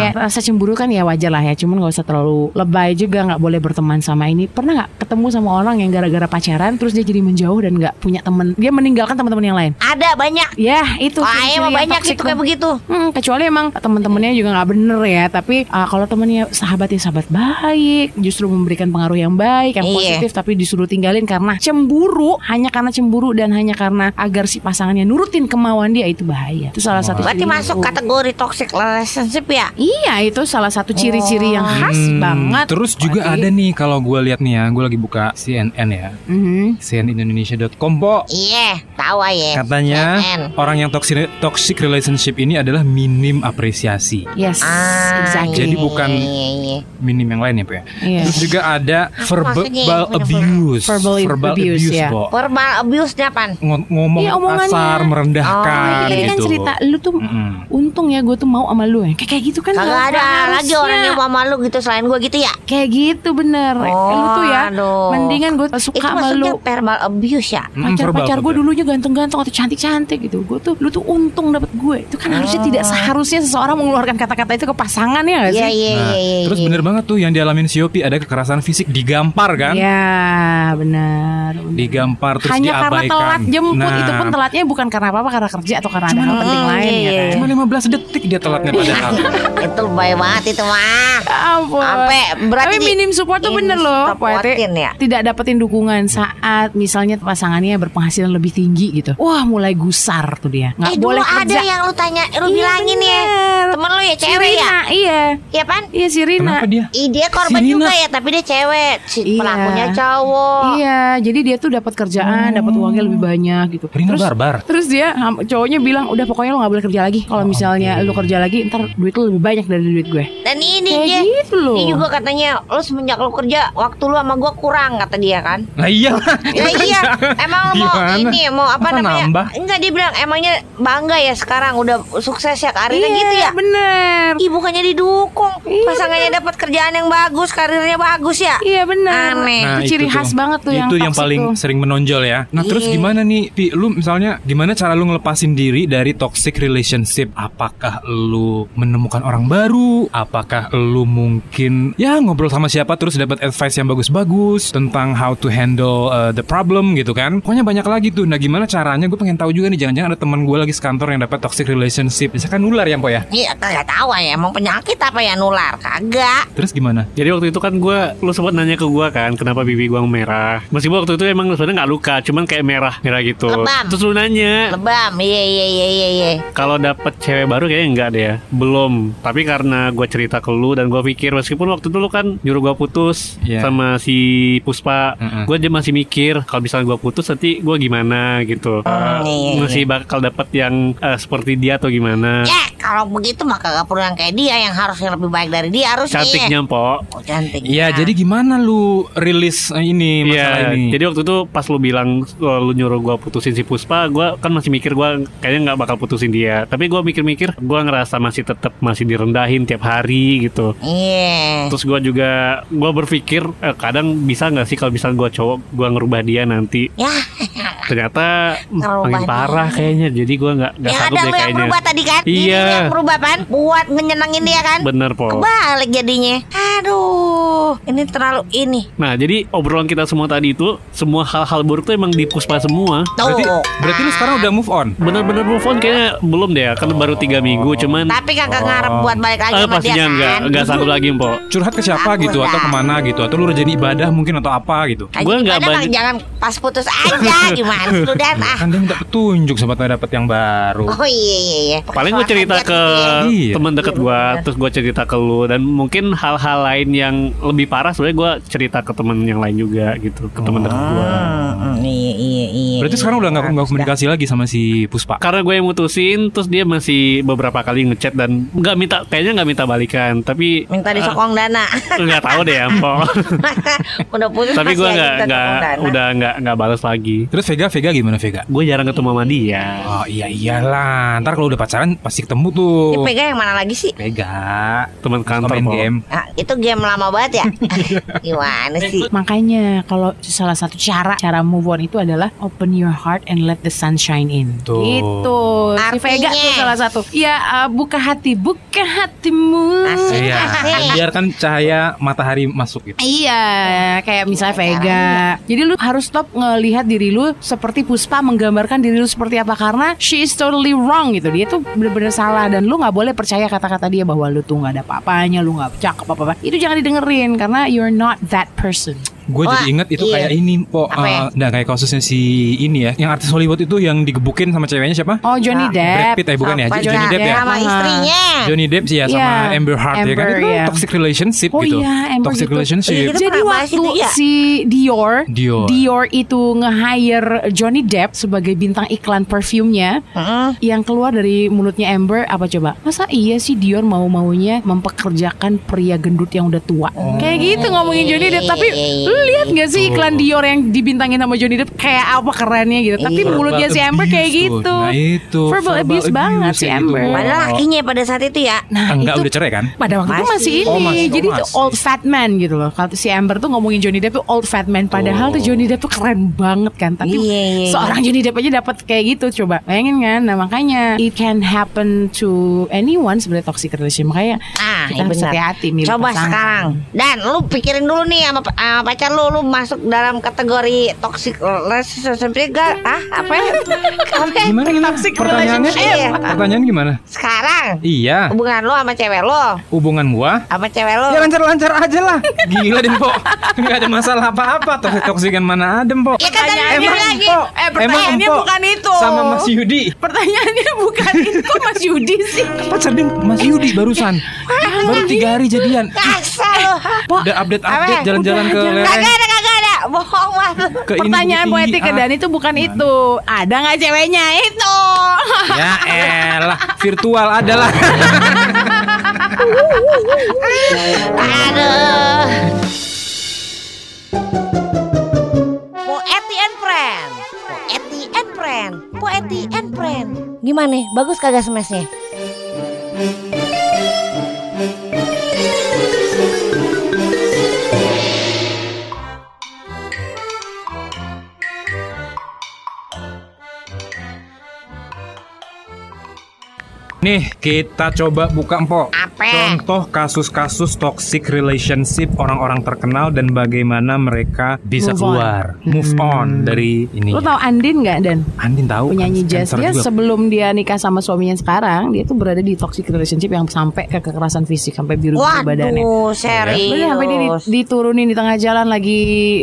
Kayak rasa cemburu kan ya wajar lah ya, cuman nggak usah terlalu lebay juga nggak boleh berteman sama ini. Pernah nggak ketemu sama orang yang gara-gara pacaran terus dia jadi menjauh dan nggak punya temen, dia meninggalkan teman-teman yang lain. Ada banyak. Ya itu. Yang banyak itu kayak begitu. Hmm, kecuali emang teman-temannya juga nggak bener ya. Tapi ah, kalau temennya sahabat ya sahabat baik, justru memberikan pengaruh yang baik, yang Iya. positif, tapi disuruh tinggalin karena cemburu, hanya karena cemburu dan hanya karena agar si pasangannya nurutin kemauan dia itu bahaya. Itu salah satu. Berarti masuk buruk. kategori toxic relationship ya? Iya, itu salah satu ciri-ciri yang khas Hmm, banget. Terus juga Berarti- ada nih kalau gue lihat nih ya, gue lagi buka CNN ya, Mhm. cnnindonesia.com po. Iya, tahu aja. Katanya CNN. orang yang toxic toxic relationship ini adalah minim apresiasi. Yes, Ah, exactly. Jadi iya, bukan- iya, iya. Minim yang lain ya, ya. Iya. Terus juga ada verbal maksudnya? abuse. Verbal abuse, ya. Po. Verbal abuse-nya apaan? Ngo- ngomong Iya, omongannya. kasar, merendahkan Tadi kan gitu. cerita lu tuh Mm-mm. untung ya gue tuh mau sama lu ya. Kayak kayak gitu kan. Kagak ada harusnya. lagi orang yang mau malu gitu selain gue gitu ya? Kayak gitu bener Oh, Lu tuh ya aduh. Mendingan gue Itu suka sama maksudnya lu verbal abuse ya? Mm, Pacar-pacar verbal, gue verbal. dulunya ganteng-ganteng atau cantik-cantik gitu Gue tuh Lu tuh untung dapet gue Itu kan harusnya Oh. tidak seharusnya seseorang mengeluarkan kata-kata itu ke pasangan ya gak sih? Iya, iya, Nah, iya, iya. terus iya. bener banget tuh yang dialamin si Yopi ada kekerasan fisik digampar kan? Ya benar benar. Digampar terus Hanya karena diabaikan. telat jemput Nah, Itu pun telatnya bukan karena apa-apa Karena kerja atau karena ada hal Cuma- penting lain iya, ya iya. kan Cuma 15 detik dia telatnya padahal. Itu lebay banget itu mah. Ya ampun. Sampai berarti Tapi minim support tuh bener loh Pak ya? Tidak dapetin dukungan saat misalnya pasangannya berpenghasilan lebih tinggi gitu Wah mulai gusar tuh dia Nggak eh boleh ada kerja yang lu tanya, lu Iya, bilangin ya. bener. Temen lu ya Si cewek ya? Rina, Iya Iya pan? Iya si Rina Kenapa dia? Ih, dia korban Si Rina. juga ya, tapi dia cewek. Si Iya. pelakunya cowok. Iya, jadi dia tuh dapat kerjaan, dapat uangnya lebih banyak gitu. Rina terus, barbar. Terus dia cowoknya bilang, udah pokoknya lo nggak boleh kerja lagi. Kalau misalnya lu kerja lagi, ntar duit lu lebih banyak dari duit gue. Dan ini Kayak dia, gitu loh. dia juga katanya, lu semenjak lu kerja, waktu lu sama gua kurang kata dia kan. Lah iya. Ya iya, emang lu mau ini mau apa Masa namanya? nambah? Enggak dia bilang emangnya bangga ya sekarang udah sukses ya karirnya Iya, gitu ya. bener. Ih bukannya didukung Iya, Pasangannya dapat kerjaan yang bagus Karirnya bagus ya Iya bener. Aneh. itu ciri khas banget tuh yang Nah, Itu yang toxic paling tuh. sering menonjol ya. Nah, terus Iya. gimana nih, Pi? Lu misalnya gimana cara lu ngelepasin diri dari toxic relationship? Apakah lu menemukan orang baru? Apakah lu mungkin ya ngobrol sama siapa terus dapat advice yang bagus-bagus tentang how to handle uh, the problem gitu kan? Pokoknya banyak lagi tuh. Nah, gimana caranya? Gue pengen tahu juga nih. Jangan-jangan ada teman gue lagi sekantor yang dapat toxic relationship. Bisa kan nular ya, Po ya? Iya kagak tahu ya Emang penyakit apa ya nular Kagak Terus gimana? Jadi waktu itu kan gue, lu sempat nanya ke gue kan, kenapa bibi gue merah. Meskipun waktu itu emang sebenarnya nggak luka, cuman kayak merah, merah gitu. Lebam. Terus lu nanya, Lebam Iya iya iya iya iya kalau dapet cewek baru kayaknya enggak deh ya, belum. Tapi karena gue cerita ke lu dan gue pikir meskipun waktu itu lu kan nyuruh gue putus Iya. sama si Puspa, Mm-mm. gue aja masih mikir kalau misalnya gue putus nanti gue gimana gitu. Hmm, iya, iya. Masih bakal dapet yang eh, seperti dia atau gimana? Ya kalau begitu mah kagak perlu yang kayak dia Yang harusnya lebih baik dari dia harusnya Cantiknya po. Oh cantik Iya, jadi gimana lu rilis eh, ini masalah Iya, ini? jadi waktu itu pas lu bilang oh, lu nyuruh gua putusin si Puspa, gua kan masih mikir gua kayaknya nggak bakal putusin dia. Tapi gua mikir-mikir, gua ngerasa masih tetap masih direndahin tiap hari gitu. Iya Terus gua juga gua berpikir eh, kadang bisa nggak sih kalau misalnya gua cowok gua ngerubah dia nanti. Ya Ternyata mm, Ngerubah makin dia. parah kayaknya. Jadi gua nggak nggak Yang ada deh lu yang kayaknya. berubah tadi kan Iya. yang berubah pan Buat nyenengin dia kan Bener po. Kebalik jadinya Aduh Ini terlalu ini Nah jadi obrolan kita semua tadi itu semua hal-hal buruk tuh emang di Puspa semua. Tuh Berarti, berarti lu sekarang udah move on? Bener-bener move on kayaknya belum deh kan baru tiga minggu cuman Tapi kagak ngarep buat balik lagi Eh, sama dia pastinya kan enggak, enggak sanggup lagi, Mpok. Curhat ke siapa Takut gitu atau dah. ke mana gitu atau lu rajin ibadah mungkin atau apa gitu? Haji Gua nggak ibadah mah banyak- Jangan pas putus aja Gimana lu Dan ah Kan dia minta petunjuk sampai dapat yang baru. Oh iya iya iya Paling gue cerita Soal ke. Iya. teman dekat Iya, gue, terus gue cerita ke lu dan mungkin hal-hal lain yang lebih parah sebenarnya gue cerita ke temen yang lain juga gitu, ke teman dekat gue. Hmm, Iya iya iya Berarti iya, sekarang udah nggak nggak komunikasi lagi sama si Puspa. Karena gue yang mutusin, terus dia masih beberapa kali ngechat dan nggak minta, kayaknya nggak minta balikan, tapi Minta disokong dana nggak tahu deh ya, Mpok. Udah putus tapi gue nggak nggak udah nggak nggak balas lagi. Terus Vega Vega gimana Vega? Gue jarang ketemu sama dia. Oh iya iyalah Nah, ntar kalau udah pacaran pasti ketemu tuh. Ini pegang yang mana lagi sih? Pega. Teman kantor main game. Ah, itu game lama banget ya? Gimana sih? Makanya kalau salah satu cara cara move on itu adalah open your heart and let the sun shine in. Tuh. Gitu. Si Artinya? Vega tuh salah satu. Ya uh, buka hati, buka hatimu. Asik. Iya, Asik. biarkan cahaya matahari masuk gitu. Iya, kayak misalnya Vega. Jadi lu harus stop ngelihat diri lu seperti Puspa menggambarkan diri lu seperti apa karena she is totally wrong gitu. Dia tuh bener-bener salah dan lu nggak boleh percaya kata-kata dia bahwa lu tuh nggak ada apa-apanya, lu nggak cakep apa-apa. Itu jangan didengerin karena you're not that person. Gue jadi inget itu iya. kayak ini, po. Apa ya? Eh, nah, kayak kasusnya si ini ya, yang artis Hollywood itu yang digebukin sama ceweknya siapa? Oh Johnny Ah, Depp. Brad Pitt ya, bukan ya? Sama Johnny Depp ya. Sama istrinya. Johnny Depp sih ya sama Iya, Amber Heard ya kan Amber, itu iya. toxic relationship Oh gitu. iya, Amber toxic gitu. relationship. Jadi bahas waktu itu ya? si Dior, Dior. itu nge-hire Johnny Depp sebagai bintang iklan perfumnya, Heeh. yang keluar dari mulutnya Amber apa coba? Masa iya sih Dior mau-maunya mempekerjakan pria gendut yang udah tua? Kayak gitu ngomongin Johnny Depp. Tapi lu lihat nggak sih iklan Dior yang dibintangin sama Johnny Depp kayak apa kerennya gitu? Tapi Iya. mulutnya si Amber kayak Abuse tuh. gitu. Nah itu Verbal abuse banget si Amber. gitu. Padahal lakinya pada saat itu ya. Nah, Enggak itu udah cerai kan? pada waktu itu Masih. masih ini. Oh, masih. Oh, Jadi tuh masih. old fat man gitu loh. Kalau si Amber tuh ngomongin Johnny Depp tuh old fat man. Padahal tuh Johnny Depp tuh keren banget kan. Tapi Iya, iya, iya. seorang Johnny Depp aja dapat kayak gitu. Coba bayangin kan. Nah makanya it can happen to anyone sebenarnya toxic relationship. Makanya Ah, kita iya harus hati-hati milih Coba pasangan. sekarang. Dan lu pikirin dulu nih sama, sama pacar lu, lu masuk dalam kategori toxic relationship gak? Ah, apa ya? Apa ya? Gimana gimana? Toxic Pertanyaannya? relationship. Pertanyaan gimana? Sekarang Iya. hubungan lu sama cewek lu, Hubungan gua sama cewek lu. Ya lancar-lancar aja lah Gila deh Po Gak ada masalah apa-apa Toksik-toksikan mana ada Po Ya kan bilang lagi. lagi. Eh pertanyaannya Empo bukan itu. Sama Mas Yudi Pertanyaannya bukan itu Mas Yudi sih. Pacar dia Mas Yudi barusan Baru tiga hari jadian Kasar. Udah update-update jalan-jalan ke Kagak ada, kagak ada. Bohong banget. ke Pertanyaan poetik ke. Dani itu bukan itu. Ada nggak ceweknya itu? Ya elah Virtual adalah Aduh. Poeti and Friend. Poeti and Friend. Poeti and Friend. Gimana? Bagus kagak smashnya? Nih kita coba buka Empok Apa? Contoh kasus-kasus toxic relationship orang-orang terkenal dan bagaimana mereka bisa Move on. keluar, move on dari ini. Lo tau Andin nggak Dan? Andin tahu Penyanyi kan, jazz dia juga. sebelum dia nikah sama suaminya sekarang dia tuh berada di toxic relationship yang sampai ke kekerasan fisik sampai biru biru badannya. Waduh, serius. Bener sampai dia di- diturunin di tengah jalan lagi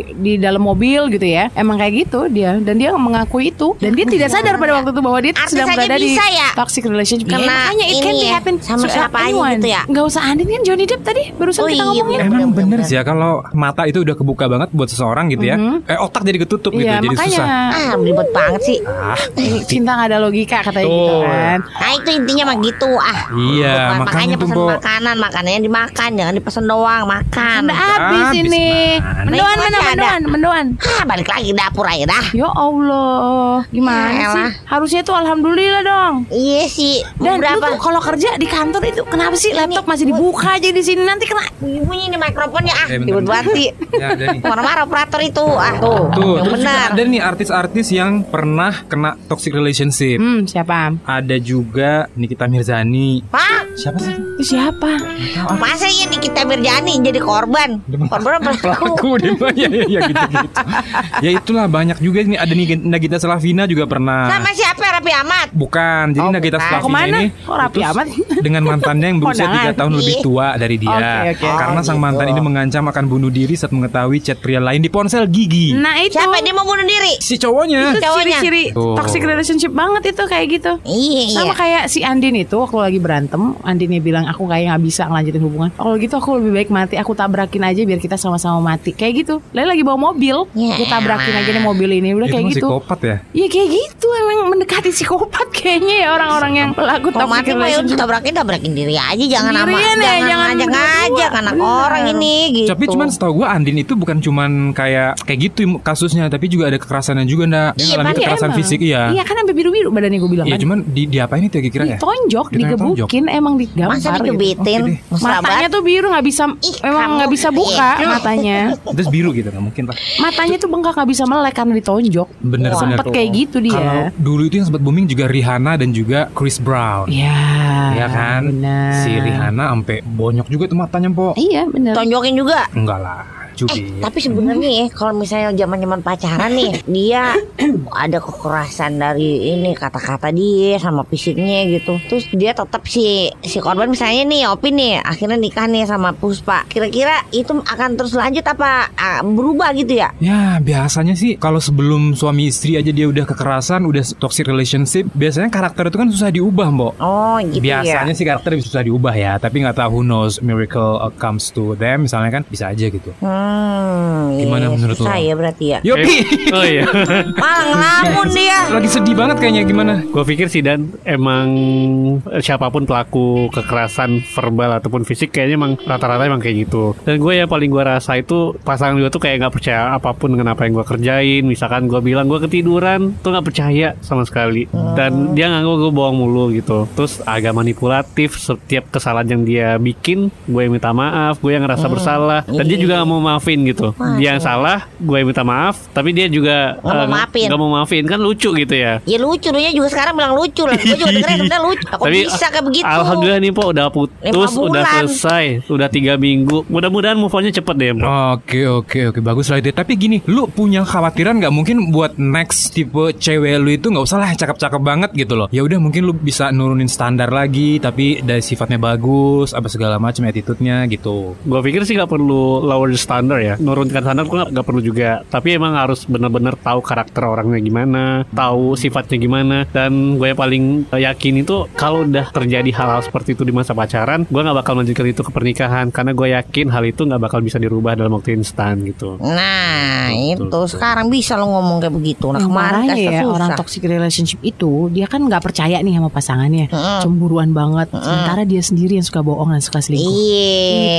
di dalam mobil gitu ya. Emang kayak gitu dia dan dia mengakui itu dan dia tidak sadar pada waktu itu bahwa dia Artis sedang berada di ya? toxic relationship. Kena Ya, makanya it can ini be ya, happen sama to siapa aja anyone. gitu ya? Nggak usah Andin kan Johnny Depp tadi barusan Oh kita iya, ngomongin. Emang bener bener. sih ya kalau mata itu udah kebuka banget buat seseorang gitu ya. Eh otak jadi ketutup gitu, Iya jadi makanya susah. Ah, ribet banget sih. Ah, cinta nggak ada logika katanya gitu kan. Nah itu intinya mah gitu ah. Iya, Bukan, makanya makanya pesan makanan, makanannya dimakan, jangan dipesan doang, makan. Udah habis ini. Man. Mendoan Nah, mana mendoan mendoan. Ah, balik lagi dapur aja dah. Ya Allah, gimana Ya sih? Harusnya tuh alhamdulillah dong. Iya sih. Dan berapa? tuh kalau kerja di kantor itu kenapa sih laptop masih dibuka aja di sini nanti kena Bunyi nih mikrofonnya ah, Eh, ribet banget sih. Ya. Marah-marah operator itu ah tuh, Tuh, yang benar. ada nih artis-artis yang pernah kena toxic relationship. Hmm, siapa? Ada juga Nikita Mirzani. Hah? Siapa sih? Itu siapa? Masa iya Nikita Mirjani jadi korban? Korban apa pelaku? Ya, ya, ya gitu, gitu. ya itulah banyak juga nih ada nih Nagita Slavina juga pernah. Sama siapa Raffi Ahmad? Bukan, jadi Oh, Nagita. Slavina ini Kok rapi amat? dengan mantannya yang berusia tiga tahun lebih Ih. tua dari dia. Oke, oke. Karena Oh, sang mantan gitu. ini mengancam akan bunuh diri saat mengetahui chat pria lain di ponsel Gigi. Nah itu. Siapa dia mau bunuh diri? Si cowoknya. Itu Cowoknya. ciri-ciri Tuh. toxic relationship banget itu kayak gitu. Iya, iya. Sama kayak si Andin itu waktu lagi berantem, Andinnya bilang aku kayak nggak bisa ngelanjutin hubungan. Kalau gitu aku lebih baik mati, aku tabrakin aja biar kita sama-sama mati. Kayak gitu. Lalu lagi bawa mobil, Ya gue tabrakin aja nih mobil ini udah Itu kayak gitu. psikopat ya. Iya kayak gitu emang mendekati mati psikopat kayaknya ya orang-orang yang pelaku Kalau toxic mati mah ya udah relationship. tabrakin tabrakin diri aja jangan sama ya, jangan jangan ngajak ngajak anak Bener. orang ini gitu. Tapi cuman setahu gue Andin itu bukan cuman kayak kayak gitu kasusnya, tapi juga ada kekerasannya juga ndak. Dia Iya, ngalamin Iya, kekerasan emang. fisik iya. Iya kan sampai biru-biru badannya gue bilang Iya kan. cuman di diapain itu ya kira-kira ya? Ditonjok, digebukin, emang digampar masa gitu. mesra Matanya tuh biru nggak bisa, Ih, emang nggak bisa buka Iya. matanya. Terus biru gitu nggak mungkin lah. Matanya tuh bengkak nggak bisa melek karena ditonjok. Bener bener. Sempet kayak gitu Kalau dia. dulu itu yang sempat booming juga Rihanna dan juga Chris Brown. Iya. Iya kan? Benar. Si Rihanna sampai bonyok juga tuh matanya, Po. Iya benar. tonjokin juga Enggak lah, Eh, tapi sebenarnya ya kalau misalnya zaman-zaman pacaran nih, dia ada kekerasan dari ini kata-kata dia sama fisiknya gitu. Terus dia tetap si si korban misalnya nih Opi nih akhirnya nikah nih sama Puspa. Kira-kira itu akan terus lanjut apa ah, berubah gitu ya? Ya biasanya sih kalau sebelum suami istri aja dia udah kekerasan, udah toxic relationship, biasanya karakter itu kan susah diubah, Mbok. Oh gitu Biasanya ya. sih karakter susah diubah ya, tapi nggak tahu who knows miracle uh, comes to them misalnya kan bisa aja gitu. Hmm, Gimana iya, menurut lo? susah ya berarti ya. Yopi, Oh iya. Malah ngelamun dia. lagi sedih banget kayaknya gimana? Gue pikir sih dan emang eh, siapa pun pelaku kekerasan verbal ataupun fisik kayaknya emang rata-rata emang kayak gitu. Dan gue yang paling gue rasa itu pasangan gue tuh kayak nggak percaya apa pun dengan apa yang gue kerjain. Misalkan gue bilang gue ketiduran tuh nggak percaya sama sekali. Dan dia ngangguk gue bohong mulu gitu. Terus agak manipulatif setiap kesalahan yang dia bikin gue yang minta maaf, gue yang ngerasa bersalah. Dan dia juga nggak mau maafin gitu. Dia yang salah, gue minta maaf. Tapi dia juga Nggak mau eh, maafin. nggak mau maafin kan lucu gitu ya. Ya lucu dia juga sekarang bilang lucu lah. Gue juga dengerin sebenarnya lucu. Kok bisa kayak begitu? Alhamdulillah nih po udah putus, udah bulan. selesai, udah tiga minggu. Mudah-mudahan move onnya cepet deh, Po. Oke oke oke bagus lah itu. Tapi gini, lu punya khawatiran nggak mungkin buat next tipe cewek lu itu nggak usah lah cakep-cakep banget gitu loh. Ya udah mungkin lu bisa nurunin standar lagi, tapi dari sifatnya bagus, apa segala macam attitude-nya gitu. Gue pikir sih nggak perlu lower the standard ya, nurunkan standar gue nggak perlu juga. Tapi emang harus bener-bener tahu karakter orangnya gimana, tahu sifatnya gimana. Dan gue yang paling yakin itu kalau udah terjadi hal-hal seperti itu di masa pacaran, gue nggak bakal melanjutkan itu ke pernikahan karena gue yakin hal itu nggak bakal bisa dirubah dalam waktu instan gitu. Nah itu sekarang bisa lo ngomong kayak begitu. Nah kemarin kan ya susah. orang toxic relationship itu dia kan nggak percaya nih sama pasangannya, cemburuan banget. Sementara dia sendiri yang suka bohong dan suka selingkuh. Iya.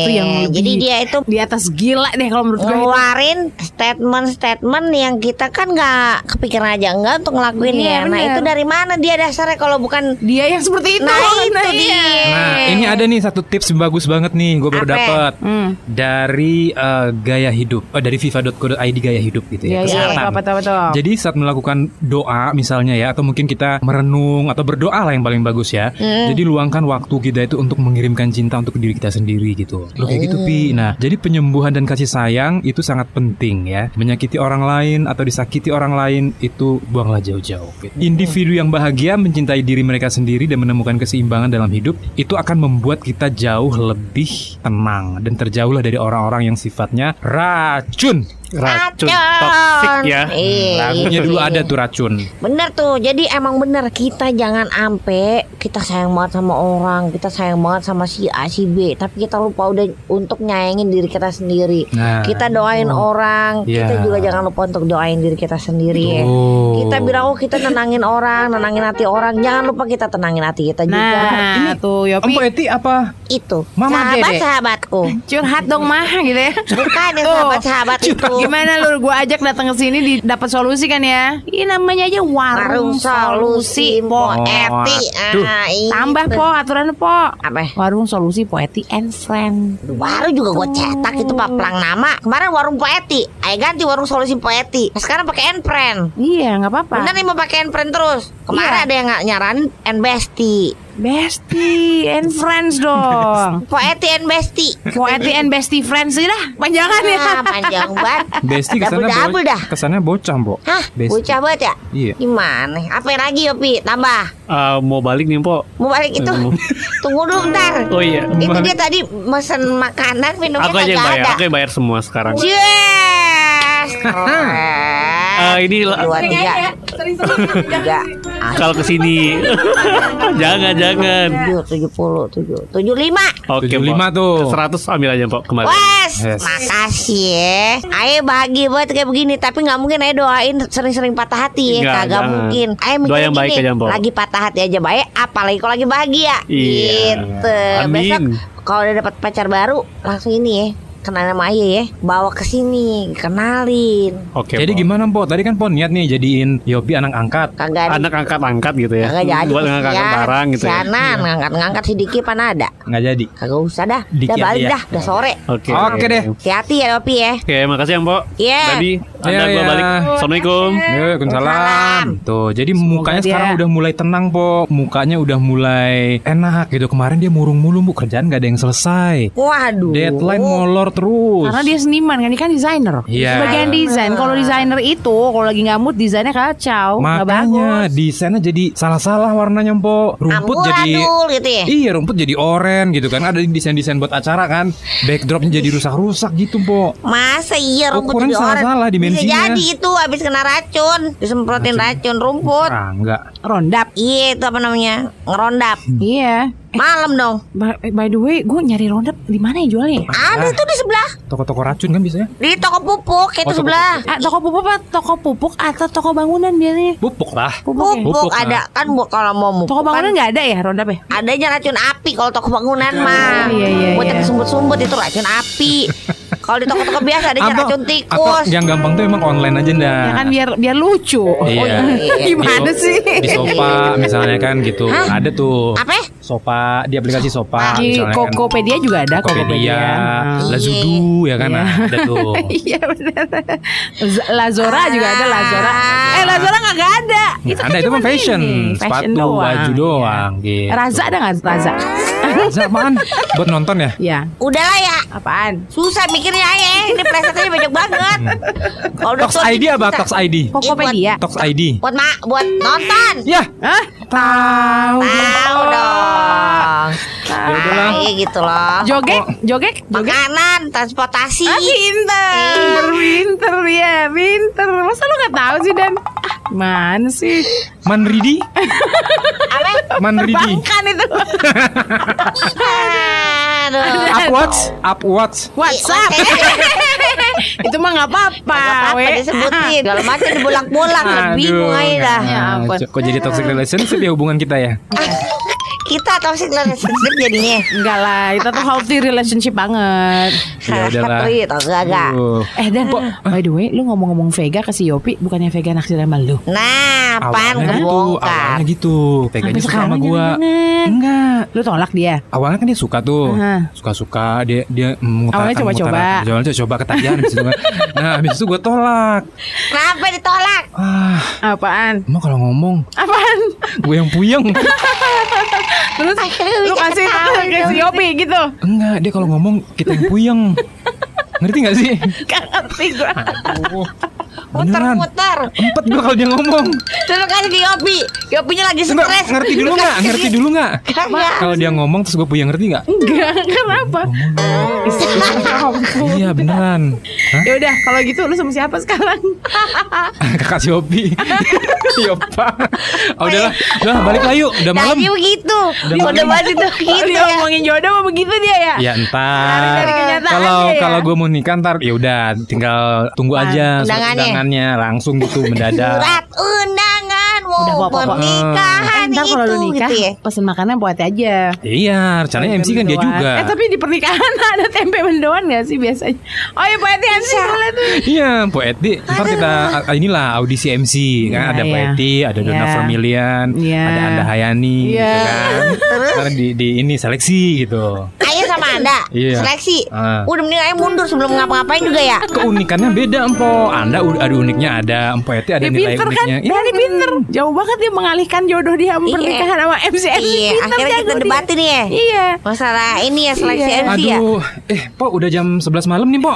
Itu yang lebih- Jadi dia itu Di atas gila deh kalau menurut gue. ngeluarin statement-statement yang kita kan nggak kepikiran aja enggak untuk ngelakuin Iya, ya. Nah bener. itu dari mana dia dasarnya kalau bukan Dia yang seperti itu. Nah, itu iya. dia. Nah ini ada nih satu tips yang bagus banget nih, gue baru Apa? dapet Hmm. dari eh, gaya hidup, oh, dari viva.co.id gaya hidup gitu ya. Iya, iya, kesehatan. apa betul betul. Jadi saat melakukan doa misalnya ya atau mungkin kita merenung atau berdoa lah yang paling bagus ya. Jadi luangkan waktu kita itu untuk mengirimkan cinta untuk diri kita sendiri gitu. Lo kayak gitu Pi. Nah, jadi penyembuhan dan kasih sayang itu sangat penting ya. Menyakiti orang lain atau disakiti orang lain itu buanglah jauh-jauh. gitu. Individu yang bahagia mencintai diri mereka sendiri dan menemukan keseimbangan dalam hidup itu akan membuat kita jauh lebih tenang dan terjauhlah dari orang-orang yang sifatnya racun. Racun, Racun. toxic ya. Iya, Lagunya iya, dulu iya. ada tuh racun. Bener tuh, jadi emang bener kita jangan ampe kita sayang banget sama orang, kita sayang banget sama si A, si B, tapi kita lupa udah untuk nyayangin diri kita sendiri. Nah, Kita doain orang, Iya. kita juga jangan lupa untuk doain diri kita sendiri. ya. Betul. Kita bilang oh kita tenangin orang, tenangin hati orang, jangan lupa kita tenangin hati kita juga. Nah, tuh Yopi Empo Eti apa? Itu Mama sahabat Dede. sahabatku, curhat dong mah gitu ya. bukan yang Tuh. sahabat sahabat itu. Gimana lu gua ajak datang ke sini di dapat solusi kan ya? Ini namanya aja Warung warung, solusi Po Oh, Eti. aduh. Ah, itu. Tambah po aturan po. Apa? Warung solusi poeti and friend. Baru juga gue cetak itu pak pelang nama. Kemarin warung poeti, ayo ganti warung solusi poeti. Nah, sekarang pakai Enpren. Iya nggak apa-apa. Bener nih mau pakai Enpren terus. Kemarin Iya. ada yang nggak nyaranin Enbesti. Bestie and friends dong. Poeti Enbesti. Poeti and bestie friends sih dah. Panjangan ya. Ah, panjang banget. Besti ke sana Double-double dah. Kesannya bocah, Mbok. Hah, Besti. bocah banget ya? Iya. Gimana? Apa lagi Yopi? Tambah. Eh, mau balik nih, Po. Mau balik itu? Tunggu dulu bentar. Oh iya. Itu dia tadi mesen makanan, minumnya Aku aja yang kagak bayar, ada. aku yang bayar semua sekarang. Yes. Keren. Eh, ini dua tiga. Enggak. Kalau ke sini. jangan, jangan. Tujuh, tujuh puluh, tujuh, tujuh lima. Oke, 75 Pok. tuh. 100 ambil aja, Pok, kembali. Wes, Yes. makasih ya. Ayo bahagia banget kayak begini, tapi nggak mungkin ayo doain sering-sering patah hati ya, Enggak, kagak jangan. mungkin. Ayo Doa mikir yang baik gini, aja, Mpok. lagi patah hati aja baik, apalagi kalau lagi bahagia. Iya. Gitu. Amin. Besok kalau udah dapat pacar baru, langsung ini ya, kenal sama Ayah ya, bawa ke sini, kenalin. Oke. Jadi Pok. gimana Po? Tadi kan Po niat nih jadiin Yopi anak angkat. Kagak. Anak angkat-angkat gitu ya. Kagak jadi Buat ngangkat kesian. barang gitu ya. Kesianan, ngangkat-ngangkat sedikit mana ada. Nggak jadi. Kagak usah dah. Dikit Udah balik ya. dah, udah sore. Oke. Oke deh. Hati-hati ya Opi ya. Oke, makasih ya, Pok. Iya. Tadi Anda Iya, gua iya. balik. Assalamualaikum. Ya, Waalaikumsalam. Tuh, jadi mukanya dia- sekarang udah mulai tenang, Po. Mukanya udah mulai enak gitu. Kemarin dia murung mulu, Bu. Kerjaan nggak ada yang selesai. Waduh. Deadline molor terus. Karena dia seniman kan, dia kan desainer. Iya. Bagian desain. Kalau desainer itu, kalau lagi nggak mood desainnya kacau, Makanya bagus. desainnya jadi salah-salah warnanya, Po. Rumput jadi Amburadul gitu ya. Iya rumput jadi oranye gitu kan Ada desain-desain buat acara kan Backdropnya jadi rusak-rusak gitu Po Masa iya rumput Ukuran jadi orang salah-salah Bisa jadi itu habis kena racun Disemprotin racun rumput Ah enggak Rondap. Iya itu apa namanya Ngerondap Iya. Malam dong By, by the way, gue nyari rondap di mana ya jualnya? ya? Ada tuh di sebelah Toko-toko racun kan biasanya Di toko pupuk Oh, itu toko sebelah Ah, toko pupuk apa toko pupuk atau toko bangunan biasanya? Pupuk lah Pupuk. ya? Pupuk Pupuk, ada kan bu kalau mau mupuk Toko bangunan kan nggak ada ya rondap ya? adanya racun api kalau toko bangunan mah iya, iya, buat iya. yang sumbut-sumbut itu racun api kalau di toko-toko biasa Atau- racun Atau tikus yang gampang tuh emang online aja ndah Ya kan biar biar lucu. Iya. Gimana Di so- sih? Di sopa misalnya kan gitu Ada tuh apa Sopa Di aplikasi sopa Di misalnya kan Kokopedia juga ada Kokopedia. Tokopedia Ah. Lazudu ya kan Iya. ada tuh Iya benar. Lazora juga ada Lazora. Eh Lazora nggak ada. Itu Ada itu cuma mah fashion ini, fashion Sepatu doang. baju doang gitu Raza ada nggak Raza? Apaan? Buat nonton ya? Ya. udahlah ya Apaan? susah mikirnya ya ini presetnya banyak banget kalau udah Tox ID apa? Tox ID Kokopedia. Tox ID buat ma buat nonton Ya Hah? Tahu. tahu dong Ya udahlah. Iya gitu loh Joget, joget, joget. makanan transportasi Ah, pinter, pinter ya, pinter. Masa lu gak tahu sih Dan? Ah, mana sih? Manridi apa Manridi Bangkan itu. aduh. Upwatch Upwatch WhatsApp. itu mah nggak apa-apa. apa disebutin. Kalau macam dibolak-bolak bingung aja dah. Ya ampun. kok, kok jadi toxic relationship ya hubungan kita ya? Kita toxic relationship jadinya Enggak lah, kita tuh healthy relationship banget. Ya udahlah. Tau gak Tuh. Eh Dan, by the way, lu ngomong-ngomong Vega ke si Yopi, bukannya Vega naksir sama lu? Nah, apaan Awalnya gitu, kebongkar awalnya gitu. Sampai suka sama gua. Enggak. Lu tolak dia? Awalnya kan dia suka tuh, suka-suka dia dia mengutarakan Awalnya coba-coba. Awalnya coba ketagihan. Nah, habis itu gua tolak. Kenapa ditolak? Ah, Apaan? emang kalau ngomong Apaan? gue yang puyeng. Terus lu kasih tahu ke si Yopi gitu? Enggak, dia kalau ngomong kita yang puyeng. Ngerti gak sih? Gak ngerti gua. Muter-muter Empet gua kalau dia ngomong. Terus kasih ke Yopi Yopinya lagi stres ngerti dulu nggak? Ngerti dulu nggak? Kalau dia ngomong terus gue puyeng ngerti nggak? Enggak, kenapa? Ya. Iya beneran. Ya udah, kalau gitu lu sama siapa sekarang? Kakak Shopee. Yopa. Oh, udahlah, udah balik lah yuk. Udah malam. Begitu Udah malam. itu gitu ya ngomongin jodoh mah begitu dia ya? Ya entar. Kalau kalau gue mau nikah ntar ya udah tinggal tunggu aja surat undangannya. Undangannya langsung gitu mendadak. Surat undangan Udah, Pok, Pok, Pok. pernikahan Eh, ntar kalau lu itu nikah gitu ya pesen makanan buat aja. Iya, rencananya MC kan dia juga. Eh tapi di pernikahan ada tempe mendoan gak sih biasanya? Oh iya Pak Eti MC boleh tuh. Iya, Po Edi. Ntar kita inilah audisi MC kan Iya, ada Po iya. Edi, ada Dona Iya. Vermilion, Iya. ada Anda Hayani Iya. gitu kan. Ntar di, di ini seleksi gitu. Ayo sama anda Iya. Seleksi Ah. Udah mending ayo mundur sebelum ngapa-ngapain juga ya Keunikannya beda Empo. Anda udah ada uniknya ada, Empo Eti ada Dia nilai pinter kan? uniknya. Iya. Dani pinter. Jauh banget dia mengalihkan jodoh dia sama Iya. pernikahan sama MC. Iya akhirnya kita debatin nih ya Iya. Masalah ini ya seleksi Iya. MC ya Aduh, eh, Po udah jam 11 malam nih, Po.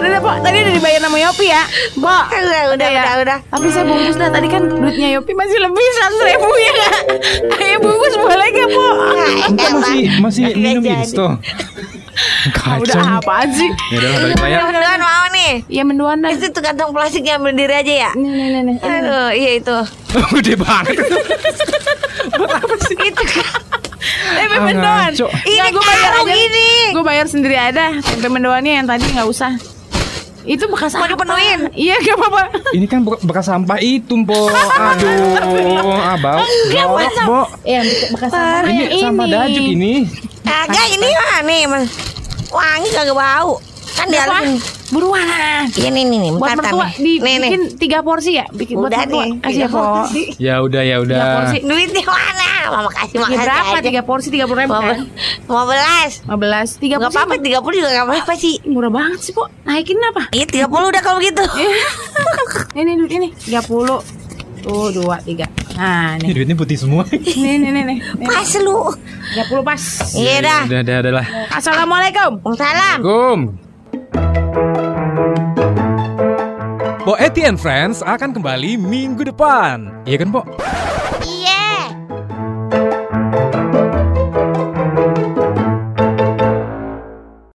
Udah Pok. Tadi udah dibayar sama Yopi ya. Pok. Udah udah ya. udah udah Tapi saya bungkus dah tadi kan duitnya Yopi masih lebih 100 ribu ya nggak? Ayo bungkus boleh gak Pok? Entar masih masih minum jadi. Insto. Kacau. udah apaan sih? Ya udah balik ya. Mudah-mudahan mau nih. Iya mendoan dah. Itu tuh kantong plastiknya ambil diri aja ya. Nih nih nih nih. Aduh, iya itu. Gede banget. itu kan. Tempe Ah, mendoan. ngaco. Ini gue bayar aja. ini. Gue bayar sendiri ada. Tempe mendoannya yang tadi nggak usah. Itu bekas Mau apa? dipenuhin? Iya gak apa-apa. Ini kan be- bekas sampah itu, Bo. Aduh, abang. Jorok, Bo. Iya bekas sampah Ini sampah dajuk ini. Kagak ini mah nih, Mas. Wangi kagak bau. Kan di Apa? dalam. Buruan ah. Iya nih nih nih, Buat mertua nih. Nih, nih. dibikin tiga porsi ya? Bikin buat Udah mertua. nih, Kasih tiga ya, Po. porsi. Ya udah, ya udah. Tiga porsi. Duitnya mana? Mama kasih Ya makasih berapa? aja. Tiga porsi tiga puluh ribu Lima kan? lima belas. Lima belas. Tiga Gak porsi. apa-apa, tiga puluh juga gak apa-apa sih. Ih, Murah banget sih, Po. Naikin apa? Iya, tiga puluh udah kalau gitu. ini duit ini. Tiga puluh. Tuh, dua, tiga. Nah, Ini nih. duitnya putih semua. Nih, nih, nih, nih. Pas lu. Tiga puluh pas. Iya dah. Udah, udah, udah lah. Assalamualaikum. Salam. Assalamualaikum. Bo Eti and Friends akan kembali minggu depan. Iya kan, Bo?